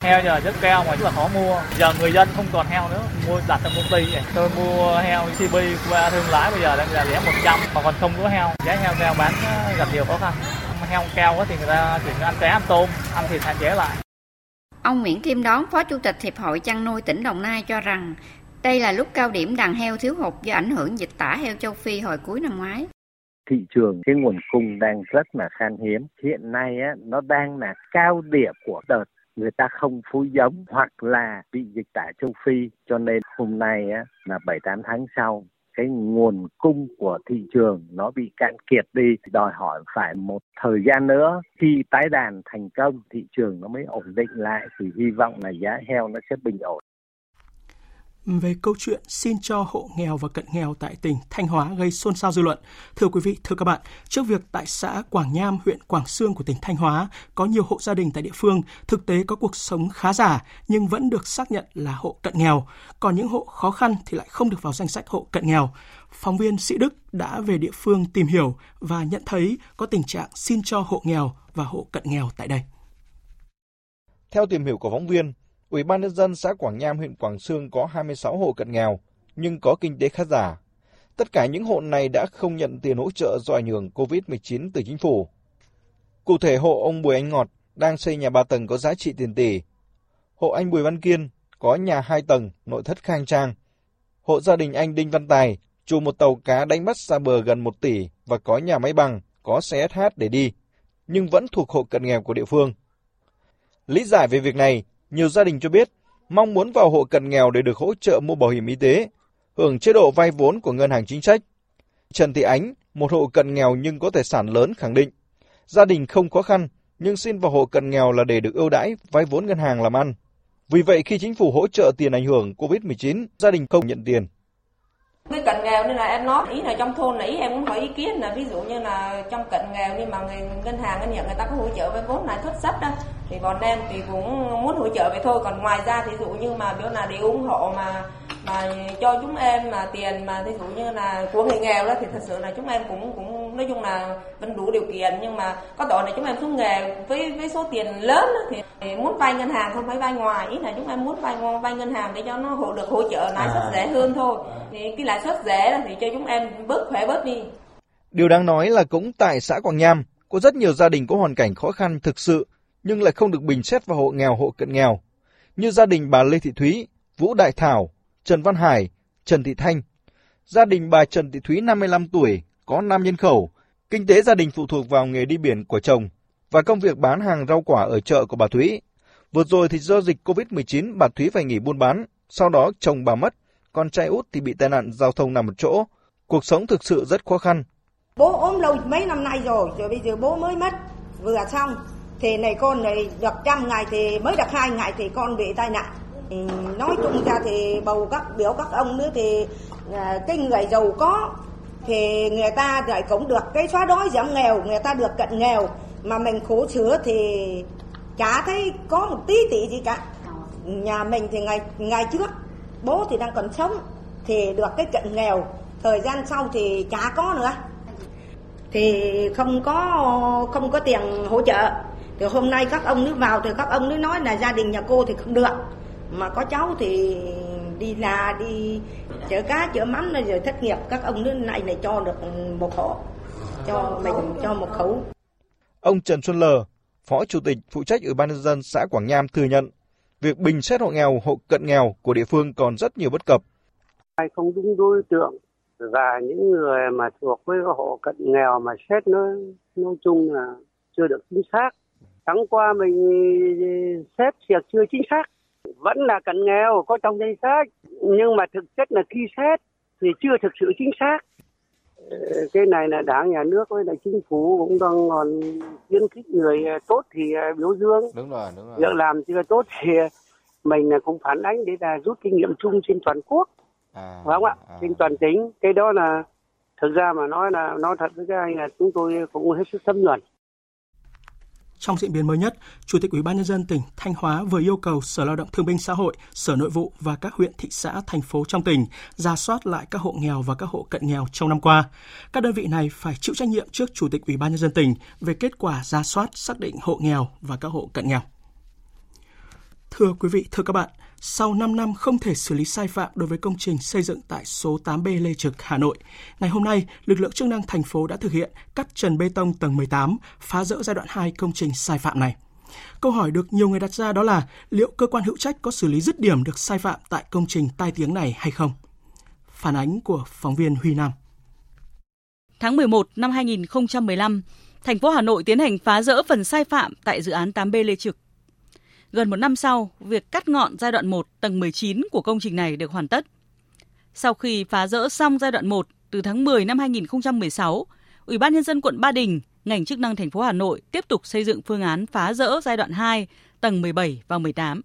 Heo giờ rất cao mà rất là khó mua. Giờ người dân không còn heo nữa, mua đặt trong công ty. Tôi mua heo CB qua thương lái bây giờ đang là giá 100, mà còn không có heo. Giá heo cao bán gặp nhiều khó khăn. Heo cao thì người ta chuyển ăn cá ăn tôm, ăn thịt hạn chế lại. Ông Nguyễn Kim Đón, Phó Chủ tịch Hiệp hội chăn nuôi tỉnh Đồng Nai cho rằng đây là lúc cao điểm đàn heo thiếu hụt do ảnh hưởng dịch tả heo châu Phi hồi cuối năm ngoái. Thị trường cái nguồn cung đang rất là khan hiếm. Hiện nay á, nó đang là cao điểm của đợt. Người ta không phối giống hoặc là bị dịch tả châu Phi. Cho nên hôm nay á, là 7-8 tháng sau cái nguồn cung của thị trường nó bị cạn kiệt đi. Đòi hỏi phải một thời gian nữa. Khi tái đàn thành công thị trường nó mới ổn định lại. Thì hy vọng là giá heo nó sẽ bình ổn về câu chuyện xin cho hộ nghèo và cận nghèo tại tỉnh Thanh Hóa gây xôn xao dư luận. Thưa quý vị, thưa các bạn, trước việc tại xã Quảng Nham, huyện Quảng Sương của tỉnh Thanh Hóa có nhiều hộ gia đình tại địa phương thực tế có cuộc sống khá giả nhưng vẫn được xác nhận là hộ cận nghèo, còn những hộ khó khăn thì lại không được vào danh sách hộ cận nghèo. Phóng viên Sĩ Đức đã về địa phương tìm hiểu và nhận thấy có tình trạng xin cho hộ nghèo và hộ cận nghèo tại đây. Theo tìm hiểu của phóng viên, Ủy ban nhân dân xã Quảng Nham huyện Quảng Sương có 26 hộ cận nghèo nhưng có kinh tế khá giả. Tất cả những hộ này đã không nhận tiền hỗ trợ do ảnh hưởng COVID-19 từ chính phủ. Cụ thể hộ ông Bùi Anh Ngọt đang xây nhà 3 tầng có giá trị tiền tỷ. Hộ anh Bùi Văn Kiên có nhà 2 tầng, nội thất khang trang. Hộ gia đình anh Đinh Văn Tài chủ một tàu cá đánh bắt xa bờ gần 1 tỷ và có nhà máy bằng, có xe SH để đi, nhưng vẫn thuộc hộ cận nghèo của địa phương. Lý giải về việc này, nhiều gia đình cho biết mong muốn vào hộ cận nghèo để được hỗ trợ mua bảo hiểm y tế, hưởng chế độ vay vốn của ngân hàng chính sách. Trần Thị Ánh, một hộ cận nghèo nhưng có tài sản lớn khẳng định, gia đình không khó khăn nhưng xin vào hộ cận nghèo là để được ưu đãi vay vốn ngân hàng làm ăn. Vì vậy khi chính phủ hỗ trợ tiền ảnh hưởng COVID-19, gia đình không nhận tiền. Cái cận nghèo nên là em nói ý là trong thôn là ý em cũng hỏi ý kiến là ví dụ như là trong cận nghèo nhưng mà người ngân hàng ngân nhận người ta có hỗ trợ vay vốn lãi suất thấp đó thì bọn em thì cũng muốn hỗ trợ vậy thôi. Còn ngoài ra thì dụ như mà biểu là để ủng hộ mà mà cho chúng em mà tiền mà ví dụ như là của người nghèo đó thì thật sự là chúng em cũng cũng nói chung là vẫn đủ điều kiện. Nhưng mà có tội là chúng em xuống nghèo với với số tiền lớn đó, thì muốn vay ngân hàng không phải vay ngoài. Ý là chúng em muốn vay vay ngân hàng để cho nó hộ được hỗ trợ lãi suất rẻ hơn thôi. Thì cái lãi suất rẻ thì cho chúng em bớt khỏe bớt đi. Điều đáng nói là cũng tại xã Quảng Nham có rất nhiều gia đình có hoàn cảnh khó khăn thực sự nhưng lại không được bình xét vào hộ nghèo hộ cận nghèo như gia đình bà Lê Thị Thúy, Vũ Đại Thảo, Trần Văn Hải, Trần Thị Thanh. Gia đình bà Trần Thị Thúy 55 tuổi, có 5 nhân khẩu. Kinh tế gia đình phụ thuộc vào nghề đi biển của chồng và công việc bán hàng rau quả ở chợ của bà Thúy. Vừa rồi thì do dịch Covid-19 bà Thúy phải nghỉ buôn bán, sau đó chồng bà mất, con trai út thì bị tai nạn giao thông nằm một chỗ. Cuộc sống thực sự rất khó khăn. Bố ốm lâu mấy năm nay rồi, rồi bây giờ bố mới mất, vừa xong. Thì này con này được trăm ngày thì mới được hai ngày thì con bị tai nạn. Nói chung ra thì bầu các, biểu các ông nữa thì à, cái người giàu có thì người ta lại cũng được cái xóa đói giảm nghèo, người ta được cận nghèo. Mà mình khổ sửa thì chả thấy có một tí tỷ gì cả. Nhà mình thì ngày ngày trước bố thì đang còn sống thì được cái cận nghèo. Thời gian sau thì chả có nữa. Thì không có không có tiền hỗ trợ thì hôm nay các ông nước vào thì các ông nước nói là gia đình nhà cô thì không được mà có cháu thì đi là đi chở cá chở mắm rồi thất nghiệp các ông nước này này cho được một hộ cho mình cho một khẩu Ông Trần Xuân Lờ, Phó Chủ tịch phụ trách Ủy ban nhân dân xã Quảng Nham thừa nhận, việc bình xét hộ nghèo, hộ cận nghèo của địa phương còn rất nhiều bất cập. Không đúng đối tượng và những người mà thuộc với hộ cận nghèo mà xét nó nói chung là chưa được chính xác. Tháng qua mình xét thiệt chưa chính xác. Vẫn là cận nghèo có trong danh sách. Nhưng mà thực chất là khi xét thì chưa thực sự chính xác. Ờ, cái này là đảng nhà nước với lại chính phủ cũng đang còn khuyến khích người tốt thì ờ, biểu dương. Đúng rồi đúng rồi. Việc làm chưa tốt thì mình cũng phản ánh để là rút kinh nghiệm chung trên toàn quốc. À, phải không ạ? à. trên toàn tỉnh. Cái đó là thực ra mà nói là nói thật với các anh là chúng tôi cũng hết sức thấm nhuần trong diễn biến mới nhất, Chủ tịch Ủy ban nhân dân tỉnh Thanh Hóa vừa yêu cầu Sở Lao động Thương binh Xã hội, Sở Nội vụ và các huyện thị xã thành phố trong tỉnh ra soát lại các hộ nghèo và các hộ cận nghèo trong năm qua. Các đơn vị này phải chịu trách nhiệm trước Chủ tịch Ủy ban nhân dân tỉnh về kết quả ra soát xác định hộ nghèo và các hộ cận nghèo. Thưa quý vị, thưa các bạn, sau 5 năm không thể xử lý sai phạm đối với công trình xây dựng tại số 8B Lê Trực, Hà Nội, ngày hôm nay, lực lượng chức năng thành phố đã thực hiện cắt trần bê tông tầng 18, phá rỡ giai đoạn 2 công trình sai phạm này. Câu hỏi được nhiều người đặt ra đó là liệu cơ quan hữu trách có xử lý dứt điểm được sai phạm tại công trình tai tiếng này hay không? Phản ánh của phóng viên Huy Nam. Tháng 11 năm 2015, thành phố Hà Nội tiến hành phá rỡ phần sai phạm tại dự án 8B Lê Trực Gần một năm sau, việc cắt ngọn giai đoạn 1 tầng 19 của công trình này được hoàn tất. Sau khi phá rỡ xong giai đoạn 1 từ tháng 10 năm 2016, Ủy ban nhân dân quận Ba Đình, ngành chức năng thành phố Hà Nội tiếp tục xây dựng phương án phá rỡ giai đoạn 2, tầng 17 và 18.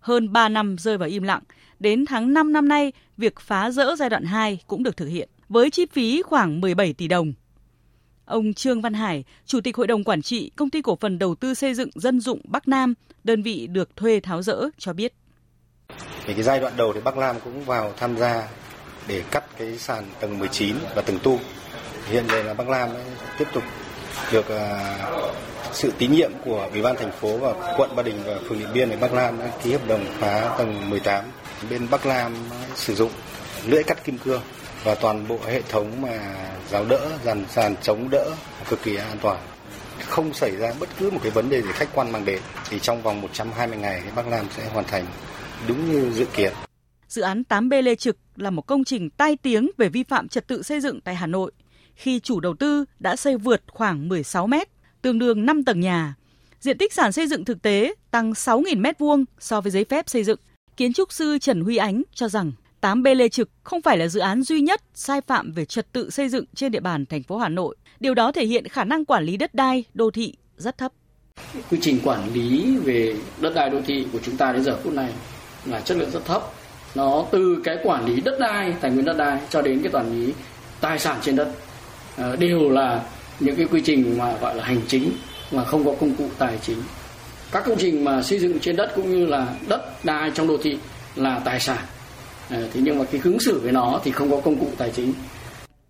Hơn 3 năm rơi vào im lặng, đến tháng 5 năm nay, việc phá rỡ giai đoạn 2 cũng được thực hiện với chi phí khoảng 17 tỷ đồng. Ông Trương Văn Hải, Chủ tịch Hội đồng Quản trị Công ty Cổ phần Đầu tư Xây dựng Dân dụng Bắc Nam, đơn vị được thuê tháo rỡ, cho biết. Thì cái giai đoạn đầu thì Bắc Nam cũng vào tham gia để cắt cái sàn tầng 19 và tầng tu. Hiện giờ là Bắc Nam tiếp tục được à, sự tín nhiệm của Ủy ban thành phố và quận Ba Đình và phường Điện Biên để Bắc Nam đã ký hợp đồng phá tầng 18. Bên Bắc Nam sử dụng lưỡi cắt kim cương và toàn bộ hệ thống mà giáo đỡ, dàn sàn chống đỡ cực kỳ an toàn. Không xảy ra bất cứ một cái vấn đề gì khách quan mang đến thì trong vòng 120 ngày Bắc Nam sẽ hoàn thành đúng như dự kiến. Dự án 8B Lê Trực là một công trình tai tiếng về vi phạm trật tự xây dựng tại Hà Nội khi chủ đầu tư đã xây vượt khoảng 16 mét, tương đương 5 tầng nhà. Diện tích sàn xây dựng thực tế tăng 6.000 m2 so với giấy phép xây dựng. Kiến trúc sư Trần Huy Ánh cho rằng 8B Lê Trực không phải là dự án duy nhất sai phạm về trật tự xây dựng trên địa bàn thành phố Hà Nội. Điều đó thể hiện khả năng quản lý đất đai, đô thị rất thấp. Quy trình quản lý về đất đai đô thị của chúng ta đến giờ phút này là chất lượng rất thấp. Nó từ cái quản lý đất đai, tài nguyên đất đai cho đến cái quản lý tài sản trên đất ờ, đều là những cái quy trình mà gọi là hành chính mà không có công cụ tài chính. Các công trình mà xây dựng trên đất cũng như là đất đai trong đô thị là tài sản. À, thế nhưng mà cái ứng xử với nó thì không có công cụ tài chính.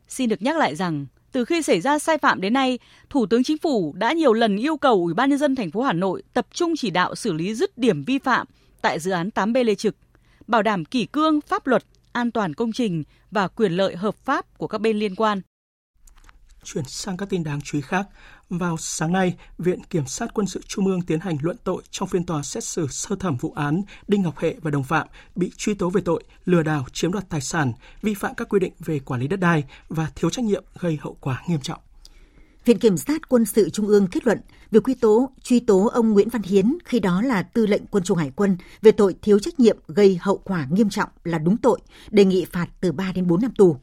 Xin được nhắc lại rằng từ khi xảy ra sai phạm đến nay, Thủ tướng Chính phủ đã nhiều lần yêu cầu Ủy ban nhân dân thành phố Hà Nội tập trung chỉ đạo xử lý dứt điểm vi phạm tại dự án 8B Lê Trực, bảo đảm kỷ cương pháp luật, an toàn công trình và quyền lợi hợp pháp của các bên liên quan. Chuyển sang các tin đáng chú ý khác, vào sáng nay, Viện Kiểm sát Quân sự Trung ương tiến hành luận tội trong phiên tòa xét xử sơ thẩm vụ án Đinh Ngọc Hệ và đồng phạm bị truy tố về tội lừa đảo chiếm đoạt tài sản, vi phạm các quy định về quản lý đất đai và thiếu trách nhiệm gây hậu quả nghiêm trọng. Viện Kiểm sát Quân sự Trung ương kết luận việc quy tố truy tố ông Nguyễn Văn Hiến khi đó là tư lệnh quân chủng hải quân về tội thiếu trách nhiệm gây hậu quả nghiêm trọng là đúng tội, đề nghị phạt từ 3 đến 4 năm tù.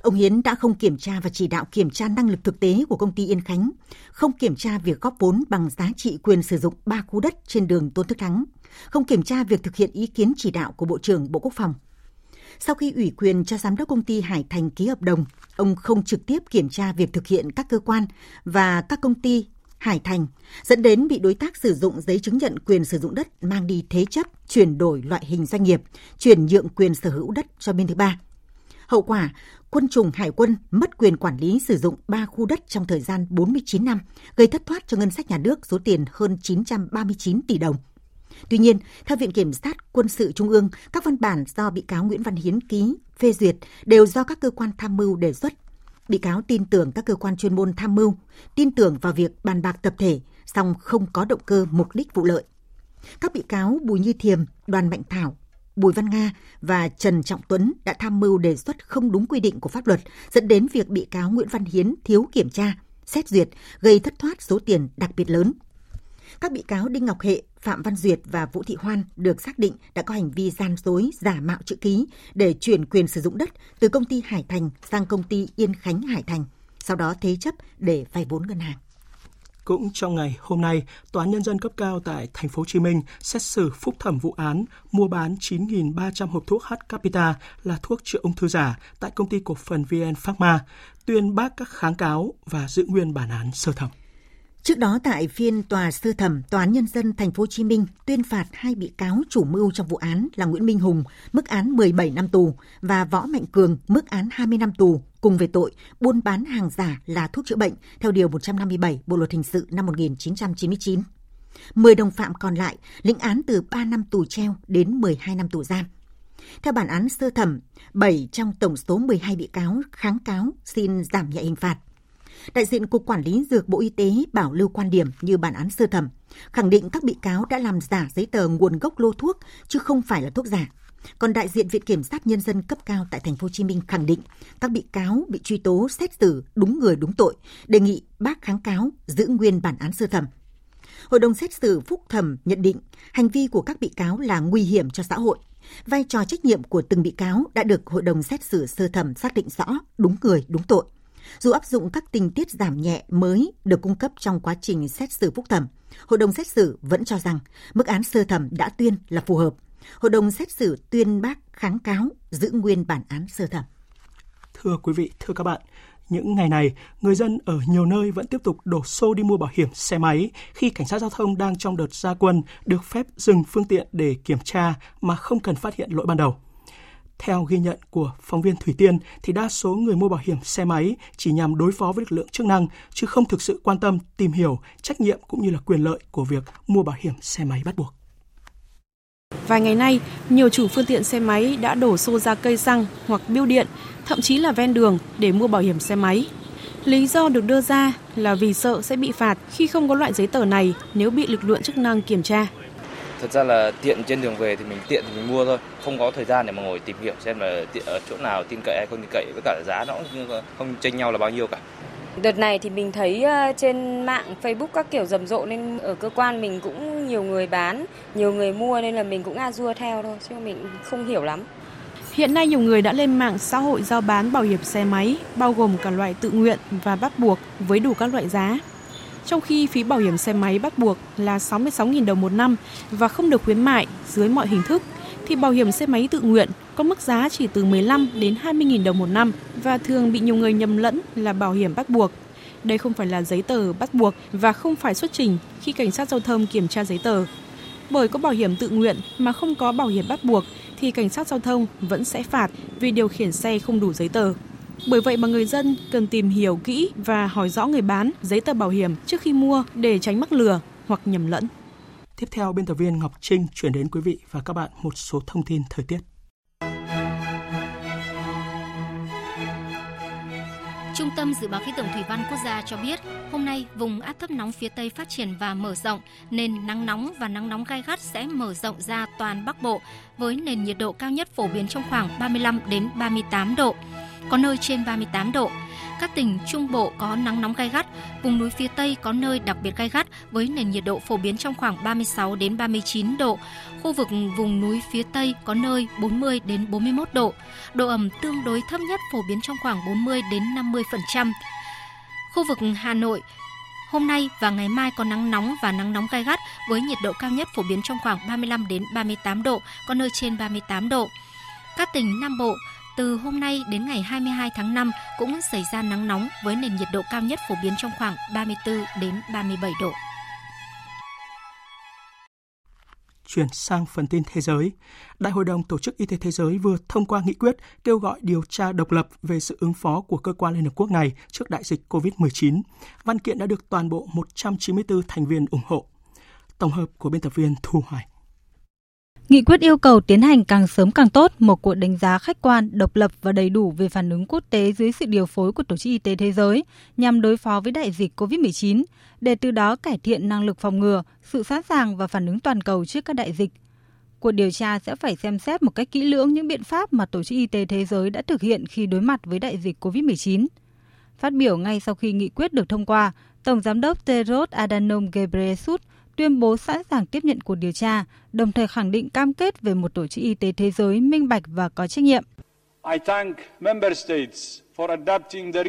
Ông Hiến đã không kiểm tra và chỉ đạo kiểm tra năng lực thực tế của công ty Yên Khánh, không kiểm tra việc góp vốn bằng giá trị quyền sử dụng 3 khu đất trên đường Tôn Thức Thắng, không kiểm tra việc thực hiện ý kiến chỉ đạo của Bộ trưởng Bộ Quốc phòng. Sau khi ủy quyền cho giám đốc công ty Hải Thành ký hợp đồng, ông không trực tiếp kiểm tra việc thực hiện các cơ quan và các công ty Hải Thành, dẫn đến bị đối tác sử dụng giấy chứng nhận quyền sử dụng đất mang đi thế chấp, chuyển đổi loại hình doanh nghiệp, chuyển nhượng quyền sở hữu đất cho bên thứ ba. Hậu quả, quân chủng hải quân mất quyền quản lý sử dụng 3 khu đất trong thời gian 49 năm, gây thất thoát cho ngân sách nhà nước số tiền hơn 939 tỷ đồng. Tuy nhiên, theo Viện Kiểm sát Quân sự Trung ương, các văn bản do bị cáo Nguyễn Văn Hiến ký, phê duyệt đều do các cơ quan tham mưu đề xuất. Bị cáo tin tưởng các cơ quan chuyên môn tham mưu, tin tưởng vào việc bàn bạc tập thể, song không có động cơ mục đích vụ lợi. Các bị cáo Bùi Như Thiềm, Đoàn Mạnh Thảo, Bùi Văn Nga và Trần Trọng Tuấn đã tham mưu đề xuất không đúng quy định của pháp luật, dẫn đến việc bị cáo Nguyễn Văn Hiến thiếu kiểm tra, xét duyệt, gây thất thoát số tiền đặc biệt lớn. Các bị cáo Đinh Ngọc Hệ, Phạm Văn Duyệt và Vũ Thị Hoan được xác định đã có hành vi gian dối, giả mạo chữ ký để chuyển quyền sử dụng đất từ công ty Hải Thành sang công ty Yên Khánh Hải Thành, sau đó thế chấp để vay vốn ngân hàng. Cũng trong ngày hôm nay, Tòa án nhân dân cấp cao tại thành phố Hồ Chí Minh xét xử phúc thẩm vụ án mua bán 9.300 hộp thuốc H Capita là thuốc chữa ung thư giả tại công ty cổ phần VN Pharma, tuyên bác các kháng cáo và giữ nguyên bản án sơ thẩm. Trước đó tại phiên tòa sơ thẩm, Tòa án nhân dân thành phố Hồ Chí Minh tuyên phạt hai bị cáo chủ mưu trong vụ án là Nguyễn Minh Hùng mức án 17 năm tù và Võ Mạnh Cường mức án 20 năm tù cùng về tội buôn bán hàng giả là thuốc chữa bệnh theo điều 157 Bộ luật hình sự năm 1999. 10 đồng phạm còn lại lĩnh án từ 3 năm tù treo đến 12 năm tù giam. Theo bản án sơ thẩm, 7 trong tổng số 12 bị cáo kháng cáo xin giảm nhẹ hình phạt. Đại diện Cục Quản lý Dược Bộ Y tế bảo lưu quan điểm như bản án sơ thẩm, khẳng định các bị cáo đã làm giả giấy tờ nguồn gốc lô thuốc chứ không phải là thuốc giả. Còn đại diện Viện Kiểm sát Nhân dân cấp cao tại Thành phố Hồ Chí Minh khẳng định các bị cáo bị truy tố xét xử đúng người đúng tội, đề nghị bác kháng cáo giữ nguyên bản án sơ thẩm. Hội đồng xét xử phúc thẩm nhận định hành vi của các bị cáo là nguy hiểm cho xã hội. Vai trò trách nhiệm của từng bị cáo đã được Hội đồng xét xử sơ thẩm xác định rõ, đúng người, đúng tội. Dù áp dụng các tình tiết giảm nhẹ mới được cung cấp trong quá trình xét xử phúc thẩm, Hội đồng xét xử vẫn cho rằng mức án sơ thẩm đã tuyên là phù hợp. Hội đồng xét xử tuyên bác kháng cáo giữ nguyên bản án sơ thẩm. Thưa quý vị, thưa các bạn, những ngày này, người dân ở nhiều nơi vẫn tiếp tục đổ xô đi mua bảo hiểm xe máy khi cảnh sát giao thông đang trong đợt gia quân được phép dừng phương tiện để kiểm tra mà không cần phát hiện lỗi ban đầu. Theo ghi nhận của phóng viên Thủy Tiên thì đa số người mua bảo hiểm xe máy chỉ nhằm đối phó với lực lượng chức năng chứ không thực sự quan tâm tìm hiểu trách nhiệm cũng như là quyền lợi của việc mua bảo hiểm xe máy bắt buộc. Vài ngày nay, nhiều chủ phương tiện xe máy đã đổ xô ra cây xăng hoặc biêu điện, thậm chí là ven đường để mua bảo hiểm xe máy. Lý do được đưa ra là vì sợ sẽ bị phạt khi không có loại giấy tờ này nếu bị lực lượng chức năng kiểm tra. Thật ra là tiện trên đường về thì mình tiện thì mình mua thôi, không có thời gian để mà ngồi tìm hiểu xem là ở chỗ nào tin cậy hay không tin cậy với cả giá nó không chênh nhau là bao nhiêu cả. Đợt này thì mình thấy ờ, trên mạng Facebook các kiểu rầm rộ nên ở cơ quan mình cũng nhiều người bán, nhiều người mua nên là mình cũng a dua theo thôi chứ mình không hiểu lắm. Hiện nay nhiều người đã lên mạng xã hội giao bán bảo hiểm xe máy, bao gồm cả loại tự nguyện và bắt buộc với đủ các loại giá. Trong khi phí bảo hiểm xe máy bắt buộc là 66.000 đồng một năm và không được khuyến mại dưới mọi hình thức, thì bảo hiểm xe máy tự nguyện có mức giá chỉ từ 15 đến 20.000 đồng một năm và thường bị nhiều người nhầm lẫn là bảo hiểm bắt buộc. Đây không phải là giấy tờ bắt buộc và không phải xuất trình khi cảnh sát giao thông kiểm tra giấy tờ. Bởi có bảo hiểm tự nguyện mà không có bảo hiểm bắt buộc thì cảnh sát giao thông vẫn sẽ phạt vì điều khiển xe không đủ giấy tờ. Bởi vậy mà người dân cần tìm hiểu kỹ và hỏi rõ người bán giấy tờ bảo hiểm trước khi mua để tránh mắc lừa hoặc nhầm lẫn. Tiếp theo, biên tập viên Ngọc Trinh chuyển đến quý vị và các bạn một số thông tin thời tiết. Trung tâm Dự báo Khí tượng Thủy văn Quốc gia cho biết, hôm nay vùng áp thấp nóng phía Tây phát triển và mở rộng, nên nắng nóng và nắng nóng gai gắt sẽ mở rộng ra toàn Bắc Bộ, với nền nhiệt độ cao nhất phổ biến trong khoảng 35 đến 38 độ, có nơi trên 38 độ. Các tỉnh Trung Bộ có nắng nóng gai gắt, vùng núi phía Tây có nơi đặc biệt gai gắt với nền nhiệt độ phổ biến trong khoảng 36 đến 39 độ. Khu vực vùng núi phía Tây có nơi 40 đến 41 độ. Độ ẩm tương đối thấp nhất phổ biến trong khoảng 40 đến 50%. Khu vực Hà Nội Hôm nay và ngày mai có nắng nóng và nắng nóng gai gắt với nhiệt độ cao nhất phổ biến trong khoảng 35 đến 38 độ, có nơi trên 38 độ. Các tỉnh Nam Bộ, từ hôm nay đến ngày 22 tháng 5 cũng xảy ra nắng nóng với nền nhiệt độ cao nhất phổ biến trong khoảng 34 đến 37 độ. Chuyển sang phần tin thế giới, Đại hội đồng Tổ chức Y tế Thế giới vừa thông qua nghị quyết kêu gọi điều tra độc lập về sự ứng phó của cơ quan Liên Hợp Quốc này trước đại dịch COVID-19. Văn kiện đã được toàn bộ 194 thành viên ủng hộ. Tổng hợp của biên tập viên Thu Hoài. Nghị quyết yêu cầu tiến hành càng sớm càng tốt một cuộc đánh giá khách quan, độc lập và đầy đủ về phản ứng quốc tế dưới sự điều phối của Tổ chức Y tế Thế giới nhằm đối phó với đại dịch COVID-19, để từ đó cải thiện năng lực phòng ngừa, sự sẵn sàng và phản ứng toàn cầu trước các đại dịch. Cuộc điều tra sẽ phải xem xét một cách kỹ lưỡng những biện pháp mà Tổ chức Y tế Thế giới đã thực hiện khi đối mặt với đại dịch COVID-19. Phát biểu ngay sau khi nghị quyết được thông qua, Tổng Giám đốc Tedros Adhanom Ghebreyesus tuyên bố sẵn sàng tiếp nhận cuộc điều tra, đồng thời khẳng định cam kết về một tổ chức y tế thế giới minh bạch và có trách nhiệm.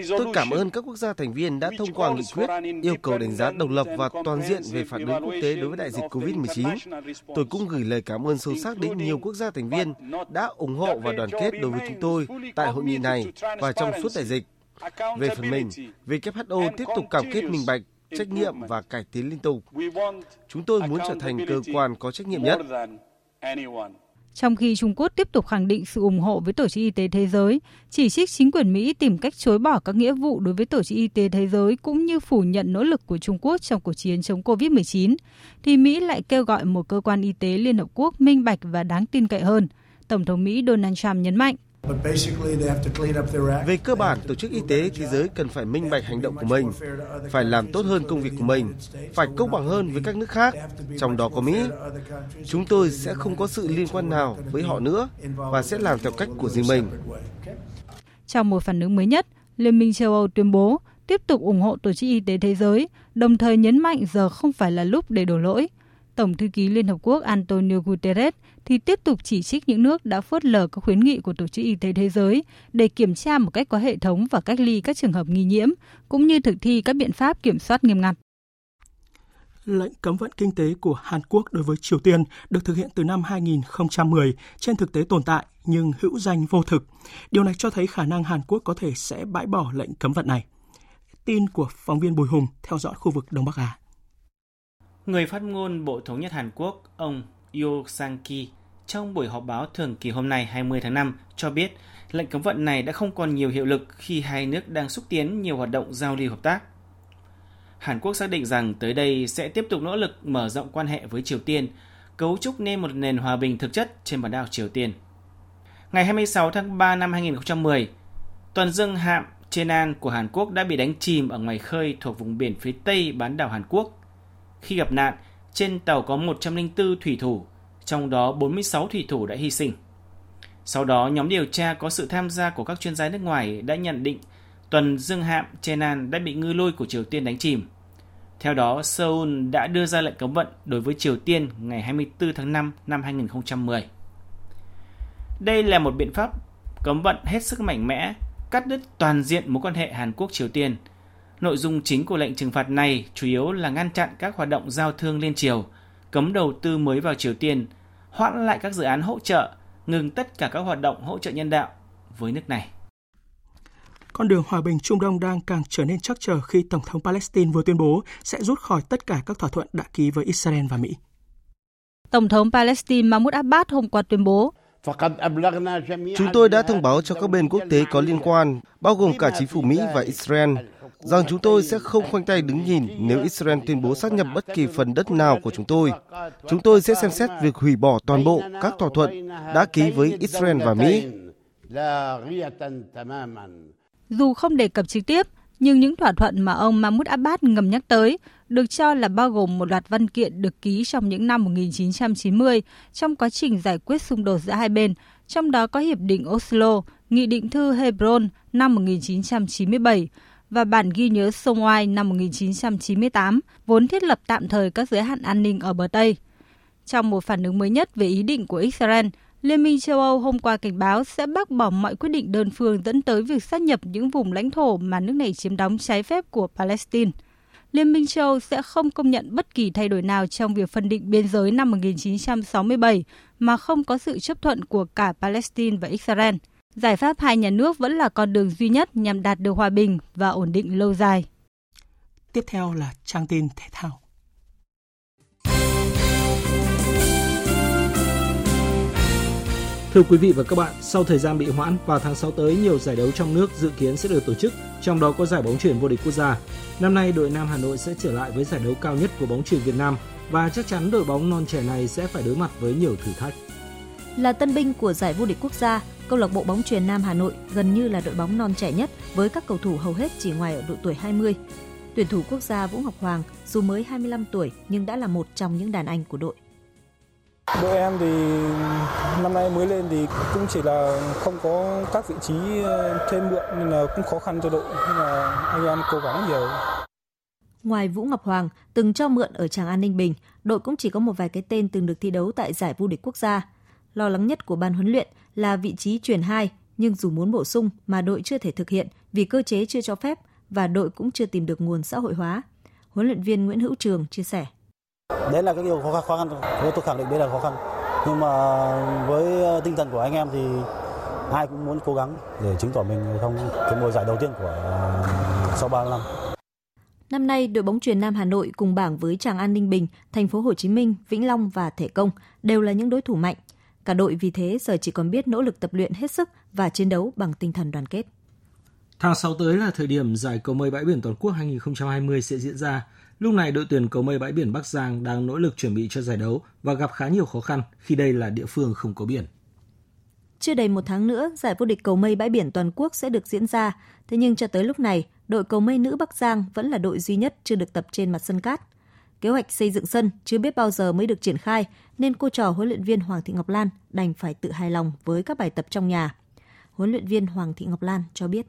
Tôi cảm ơn các quốc gia thành viên đã thông qua nghị quyết yêu cầu đánh giá độc lập và toàn diện về phản ứng quốc tế đối với đại dịch COVID-19. Tôi cũng gửi lời cảm ơn sâu sắc đến nhiều quốc gia thành viên đã ủng hộ và đoàn kết đối với chúng tôi tại hội nghị này và trong suốt đại dịch. Về phần mình, WHO tiếp tục cam kết minh bạch, trách nhiệm và cải tiến liên tục. Chúng tôi muốn trở thành cơ quan có trách nhiệm nhất. Trong khi Trung Quốc tiếp tục khẳng định sự ủng hộ với Tổ chức Y tế Thế giới, chỉ trích chính quyền Mỹ tìm cách chối bỏ các nghĩa vụ đối với Tổ chức Y tế Thế giới cũng như phủ nhận nỗ lực của Trung Quốc trong cuộc chiến chống COVID-19, thì Mỹ lại kêu gọi một cơ quan y tế Liên Hợp Quốc minh bạch và đáng tin cậy hơn. Tổng thống Mỹ Donald Trump nhấn mạnh. Về cơ bản, Tổ chức Y tế Thế giới cần phải minh bạch hành động của mình, phải làm tốt hơn công việc của mình, phải công bằng hơn với các nước khác, trong đó có Mỹ. Chúng tôi sẽ không có sự liên quan nào với họ nữa và sẽ làm theo cách của riêng mình. Trong một phản ứng mới nhất, Liên minh châu Âu tuyên bố tiếp tục ủng hộ Tổ chức Y tế Thế giới, đồng thời nhấn mạnh giờ không phải là lúc để đổ lỗi. Tổng thư ký Liên Hợp Quốc Antonio Guterres thì tiếp tục chỉ trích những nước đã phớt lờ các khuyến nghị của Tổ chức Y tế Thế giới để kiểm tra một cách có hệ thống và cách ly các trường hợp nghi nhiễm, cũng như thực thi các biện pháp kiểm soát nghiêm ngặt. Lệnh cấm vận kinh tế của Hàn Quốc đối với Triều Tiên được thực hiện từ năm 2010, trên thực tế tồn tại nhưng hữu danh vô thực. Điều này cho thấy khả năng Hàn Quốc có thể sẽ bãi bỏ lệnh cấm vận này. Tin của phóng viên Bùi Hùng theo dõi khu vực Đông Bắc Á. Người phát ngôn Bộ Thống nhất Hàn Quốc, ông Yo Sang-ki, trong buổi họp báo thường kỳ hôm nay 20 tháng 5 cho biết lệnh cấm vận này đã không còn nhiều hiệu lực khi hai nước đang xúc tiến nhiều hoạt động giao lưu hợp tác. Hàn Quốc xác định rằng tới đây sẽ tiếp tục nỗ lực mở rộng quan hệ với Triều Tiên, cấu trúc nên một nền hòa bình thực chất trên bán đảo Triều Tiên. Ngày 26 tháng 3 năm 2010, tuần dương hạm Chenan của Hàn Quốc đã bị đánh chìm ở ngoài khơi thuộc vùng biển phía tây bán đảo Hàn Quốc khi gặp nạn, trên tàu có 104 thủy thủ, trong đó 46 thủy thủ đã hy sinh. Sau đó, nhóm điều tra có sự tham gia của các chuyên gia nước ngoài đã nhận định tuần dương hạm Chenan đã bị ngư lôi của Triều Tiên đánh chìm. Theo đó, Seoul đã đưa ra lệnh cấm vận đối với Triều Tiên ngày 24 tháng 5 năm 2010. Đây là một biện pháp cấm vận hết sức mạnh mẽ, cắt đứt toàn diện mối quan hệ Hàn Quốc-Triều Tiên. Nội dung chính của lệnh trừng phạt này chủ yếu là ngăn chặn các hoạt động giao thương liên triều, cấm đầu tư mới vào Triều Tiên, hoãn lại các dự án hỗ trợ, ngừng tất cả các hoạt động hỗ trợ nhân đạo với nước này. Con đường hòa bình Trung Đông đang càng trở nên chắc chờ khi Tổng thống Palestine vừa tuyên bố sẽ rút khỏi tất cả các thỏa thuận đã ký với Israel và Mỹ. Tổng thống Palestine Mahmoud Abbas hôm qua tuyên bố Chúng tôi đã thông báo cho các bên quốc tế có liên quan, bao gồm cả chính phủ Mỹ và Israel, rằng chúng tôi sẽ không khoanh tay đứng nhìn nếu Israel tuyên bố xác nhập bất kỳ phần đất nào của chúng tôi. Chúng tôi sẽ xem xét việc hủy bỏ toàn bộ các thỏa thuận đã ký với Israel và Mỹ. Dù không đề cập trực tiếp, nhưng những thỏa thuận mà ông Mahmoud Abbas ngầm nhắc tới được cho là bao gồm một loạt văn kiện được ký trong những năm 1990 trong quá trình giải quyết xung đột giữa hai bên, trong đó có Hiệp định Oslo, Nghị định thư Hebron năm 1997 và bản ghi nhớ Sông Oai năm 1998, vốn thiết lập tạm thời các giới hạn an ninh ở bờ Tây. Trong một phản ứng mới nhất về ý định của Israel, Liên minh châu Âu hôm qua cảnh báo sẽ bác bỏ mọi quyết định đơn phương dẫn tới việc sát nhập những vùng lãnh thổ mà nước này chiếm đóng trái phép của Palestine. Liên minh châu Âu sẽ không công nhận bất kỳ thay đổi nào trong việc phân định biên giới năm 1967 mà không có sự chấp thuận của cả Palestine và Israel. Giải pháp hai nhà nước vẫn là con đường duy nhất nhằm đạt được hòa bình và ổn định lâu dài. Tiếp theo là trang tin thể thao. Thưa quý vị và các bạn, sau thời gian bị hoãn, vào tháng 6 tới nhiều giải đấu trong nước dự kiến sẽ được tổ chức, trong đó có giải bóng chuyền vô địch quốc gia. Năm nay, đội Nam Hà Nội sẽ trở lại với giải đấu cao nhất của bóng chuyền Việt Nam và chắc chắn đội bóng non trẻ này sẽ phải đối mặt với nhiều thử thách. Là tân binh của giải vô địch quốc gia, câu lạc bộ bóng chuyền Nam Hà Nội gần như là đội bóng non trẻ nhất với các cầu thủ hầu hết chỉ ngoài ở độ tuổi 20. Tuyển thủ quốc gia Vũ Ngọc Hoàng dù mới 25 tuổi nhưng đã là một trong những đàn anh của đội. Đội em thì năm nay mới lên thì cũng chỉ là không có các vị trí ờ, thêm mượn nên là cũng khó khăn cho đội nhưng mà anh em cố gắng nhiều. Ngoài Vũ Ngọc Hoàng từng cho mượn ở Tràng An Ninh Bình, đội cũng chỉ có một vài cái tên từng được thi đấu tại giải vô địch quốc gia. Lo lắng nhất của ban huấn luyện là vị trí chuyển 2, nhưng dù muốn bổ sung mà đội chưa thể thực hiện vì cơ chế chưa cho phép và đội cũng chưa tìm được nguồn xã hội hóa. Huấn luyện viên Nguyễn Hữu Trường chia sẻ đấy là cái điều khó khăn, khó khăn tôi khẳng định đấy là khó khăn nhưng mà với ờ, tinh thần của anh em thì ai cũng muốn cố gắng để chứng tỏ mình trong cái mùa giải đầu tiên của ờ, sau 3 năm. Năm nay, đội bóng truyền Nam Hà Nội cùng bảng với Tràng An Ninh Bình, Thành phố Hồ Chí Minh, Vĩnh Long và Thể Công đều là những đối thủ mạnh. Cả đội vì thế giờ chỉ còn biết nỗ lực tập luyện hết sức và chiến đấu bằng tinh thần đoàn kết. Tháng 6 tới là thời điểm giải cầu mây bãi biển toàn quốc 2020 sẽ diễn ra. Lúc này đội tuyển cầu mây bãi biển Bắc Giang đang nỗ lực chuẩn bị cho giải đấu và gặp khá nhiều khó khăn khi đây là địa phương không có biển. Chưa đầy một tháng nữa, giải vô địch cầu mây bãi biển toàn quốc sẽ được diễn ra. Thế nhưng cho tới lúc này, đội cầu mây nữ Bắc Giang vẫn là đội duy nhất chưa được tập trên mặt sân cát. Kế hoạch xây dựng sân chưa biết bao giờ mới được triển khai, nên cô trò huấn luyện viên Hoàng Thị Ngọc Lan đành phải tự hài lòng với các bài tập trong nhà. Huấn luyện viên Hoàng Thị Ngọc Lan cho biết.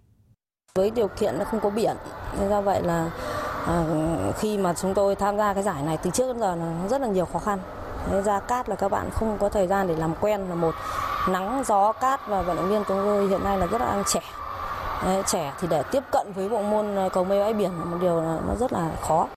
Với điều kiện nó không có biển, nên do vậy là à, khi mà chúng tôi tham gia cái giải này từ trước đến giờ là rất là nhiều khó khăn. Thế ra cát là các bạn không có thời gian để làm quen là một nắng gió cát và vận động viên chúng tôi hiện nay là rất là trẻ. Đấy, trẻ thì để tiếp cận với bộ môn ờ, cầu mây bãi biển là một điều là nó rất là khó.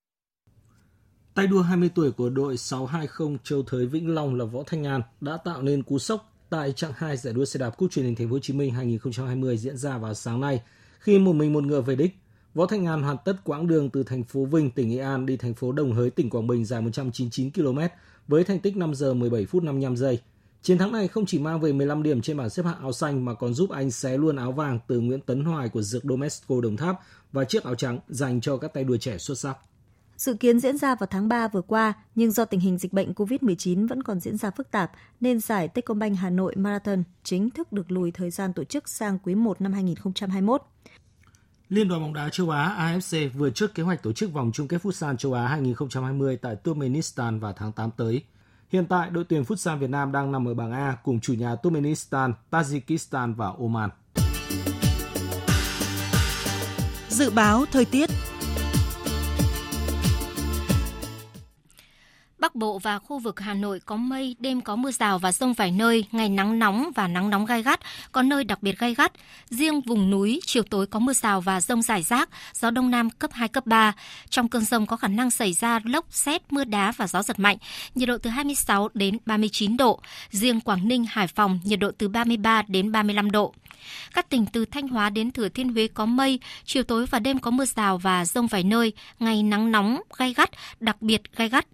Tay đua 20 tuổi của đội 620 Châu Thới Vĩnh Long là Võ Thanh An đã tạo nên cú sốc tại chặng 2 giải đua xe đạp Cúp truyền hình Thành phố Hồ Chí Minh 2020 diễn ra vào sáng nay khi một mình một ngựa về đích. Võ Thanh An hoàn tất quãng đường từ thành phố Vinh, tỉnh Nghệ An đi thành phố Đồng Hới, tỉnh Quảng Bình dài 199 km với thành tích 5 giờ 17 phút 55 giây. Chiến thắng này không chỉ mang về 15 điểm trên bảng xếp hạng áo xanh mà còn giúp anh xé luôn áo vàng từ Nguyễn Tấn Hoài của Dược Domesco Đồng Tháp và chiếc áo trắng dành cho các tay đua trẻ xuất sắc. Dự kiến diễn ra vào tháng 3 vừa qua, nhưng do tình hình dịch bệnh COVID-19 vẫn còn diễn ra phức tạp, nên giải Techcombank Hà Nội Marathon chính thức được lùi thời gian tổ chức sang quý 1 năm 2021. Liên đoàn bóng đá châu Á AFC vừa trước kế hoạch tổ chức vòng chung kết Futsal châu Á 2020 tại Turkmenistan vào tháng 8 tới. Hiện tại, đội tuyển Futsal Việt Nam đang nằm ở bảng A cùng chủ nhà Turkmenistan, Tajikistan và Oman. Dự báo thời tiết Bắc Bộ và khu vực Hà Nội có mây, đêm có mưa rào và rông vài nơi, ngày nắng nóng và nắng nóng gai gắt, có nơi đặc biệt gai gắt. Riêng vùng núi, chiều tối có mưa rào và rông rải rác, gió đông nam cấp 2, cấp 3. Trong cơn rông có khả năng xảy ra lốc, xét, mưa đá và gió giật mạnh, nhiệt độ từ 26 đến 39 độ. Riêng Quảng Ninh, Hải Phòng, nhiệt độ từ 33 đến 35 độ. Các tỉnh từ Thanh Hóa đến Thừa Thiên Huế có mây, chiều tối và đêm có mưa rào và rông vài nơi, ngày nắng nóng, gai gắt, đặc biệt gai gắt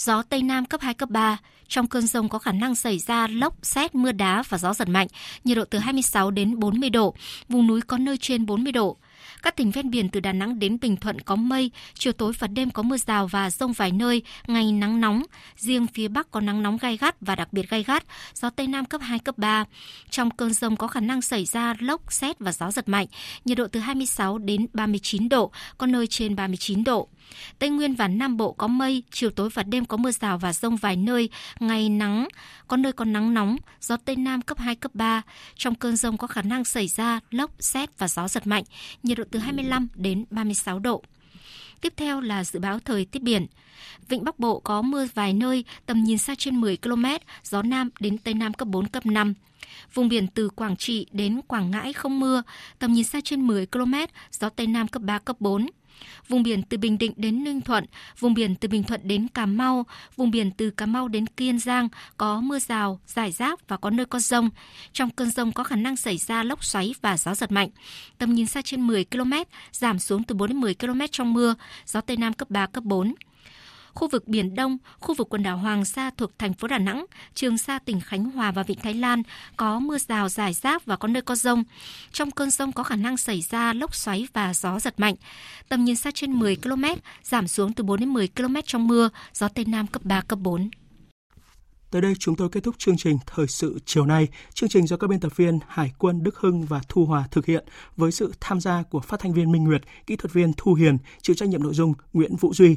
gió Tây Nam cấp 2, cấp 3. Trong cơn rông có khả năng xảy ra lốc, xét, mưa đá và gió giật mạnh, nhiệt độ từ 26 đến 40 độ, vùng núi có nơi trên 40 độ. Các tỉnh ven biển từ Đà Nẵng đến Bình Thuận có mây, chiều tối và đêm có mưa rào và rông vài nơi, ngày nắng nóng. Riêng phía Bắc có nắng nóng gai gắt và đặc biệt gai gắt, gió Tây Nam cấp 2, cấp 3. Trong cơn rông có khả năng xảy ra lốc, xét và gió giật mạnh, nhiệt độ từ 26 đến 39 độ, có nơi trên 39 độ. Tây Nguyên và Nam Bộ có mây, chiều tối và đêm có mưa rào và rông vài nơi, ngày nắng, có nơi có nắng nóng, gió Tây Nam cấp 2, cấp 3. Trong cơn rông có khả năng xảy ra lốc, xét và gió giật mạnh, nhiệt độ từ 25 đến 36 độ. Tiếp theo là dự báo thời tiết biển. Vịnh Bắc Bộ có mưa vài nơi, tầm nhìn xa trên 10 km, gió Nam đến Tây Nam cấp 4, cấp 5. Vùng biển từ Quảng Trị đến Quảng Ngãi không mưa, tầm nhìn xa trên 10 km, gió Tây Nam cấp 3, cấp 4 vùng biển từ Bình Định đến Ninh Thuận, vùng biển từ Bình Thuận đến Cà Mau, vùng biển từ Cà Mau đến Kiên Giang có mưa rào, rải rác và có nơi có rông. Trong cơn rông có khả năng xảy ra lốc xoáy và gió giật mạnh. Tầm nhìn xa trên 10 km, giảm xuống từ 4 đến 10 km trong mưa, gió Tây Nam cấp 3, cấp 4 khu vực Biển Đông, khu vực quần đảo Hoàng Sa thuộc thành phố Đà Nẵng, Trường Sa tỉnh Khánh Hòa và Vịnh Thái Lan có mưa rào rải rác và có nơi có rông. Trong cơn rông có khả năng xảy ra lốc xoáy và gió giật mạnh. Tầm nhìn xa trên 10 km, giảm xuống từ 4 đến 10 km trong mưa, gió Tây Nam cấp 3, cấp 4. Tới đây chúng tôi kết thúc chương trình Thời sự chiều nay. Chương trình do các biên tập viên Hải quân Đức Hưng và Thu Hòa thực hiện với sự tham gia của phát thanh viên Minh Nguyệt, kỹ thuật viên Thu Hiền, chịu trách nhiệm nội dung Nguyễn Vũ Duy.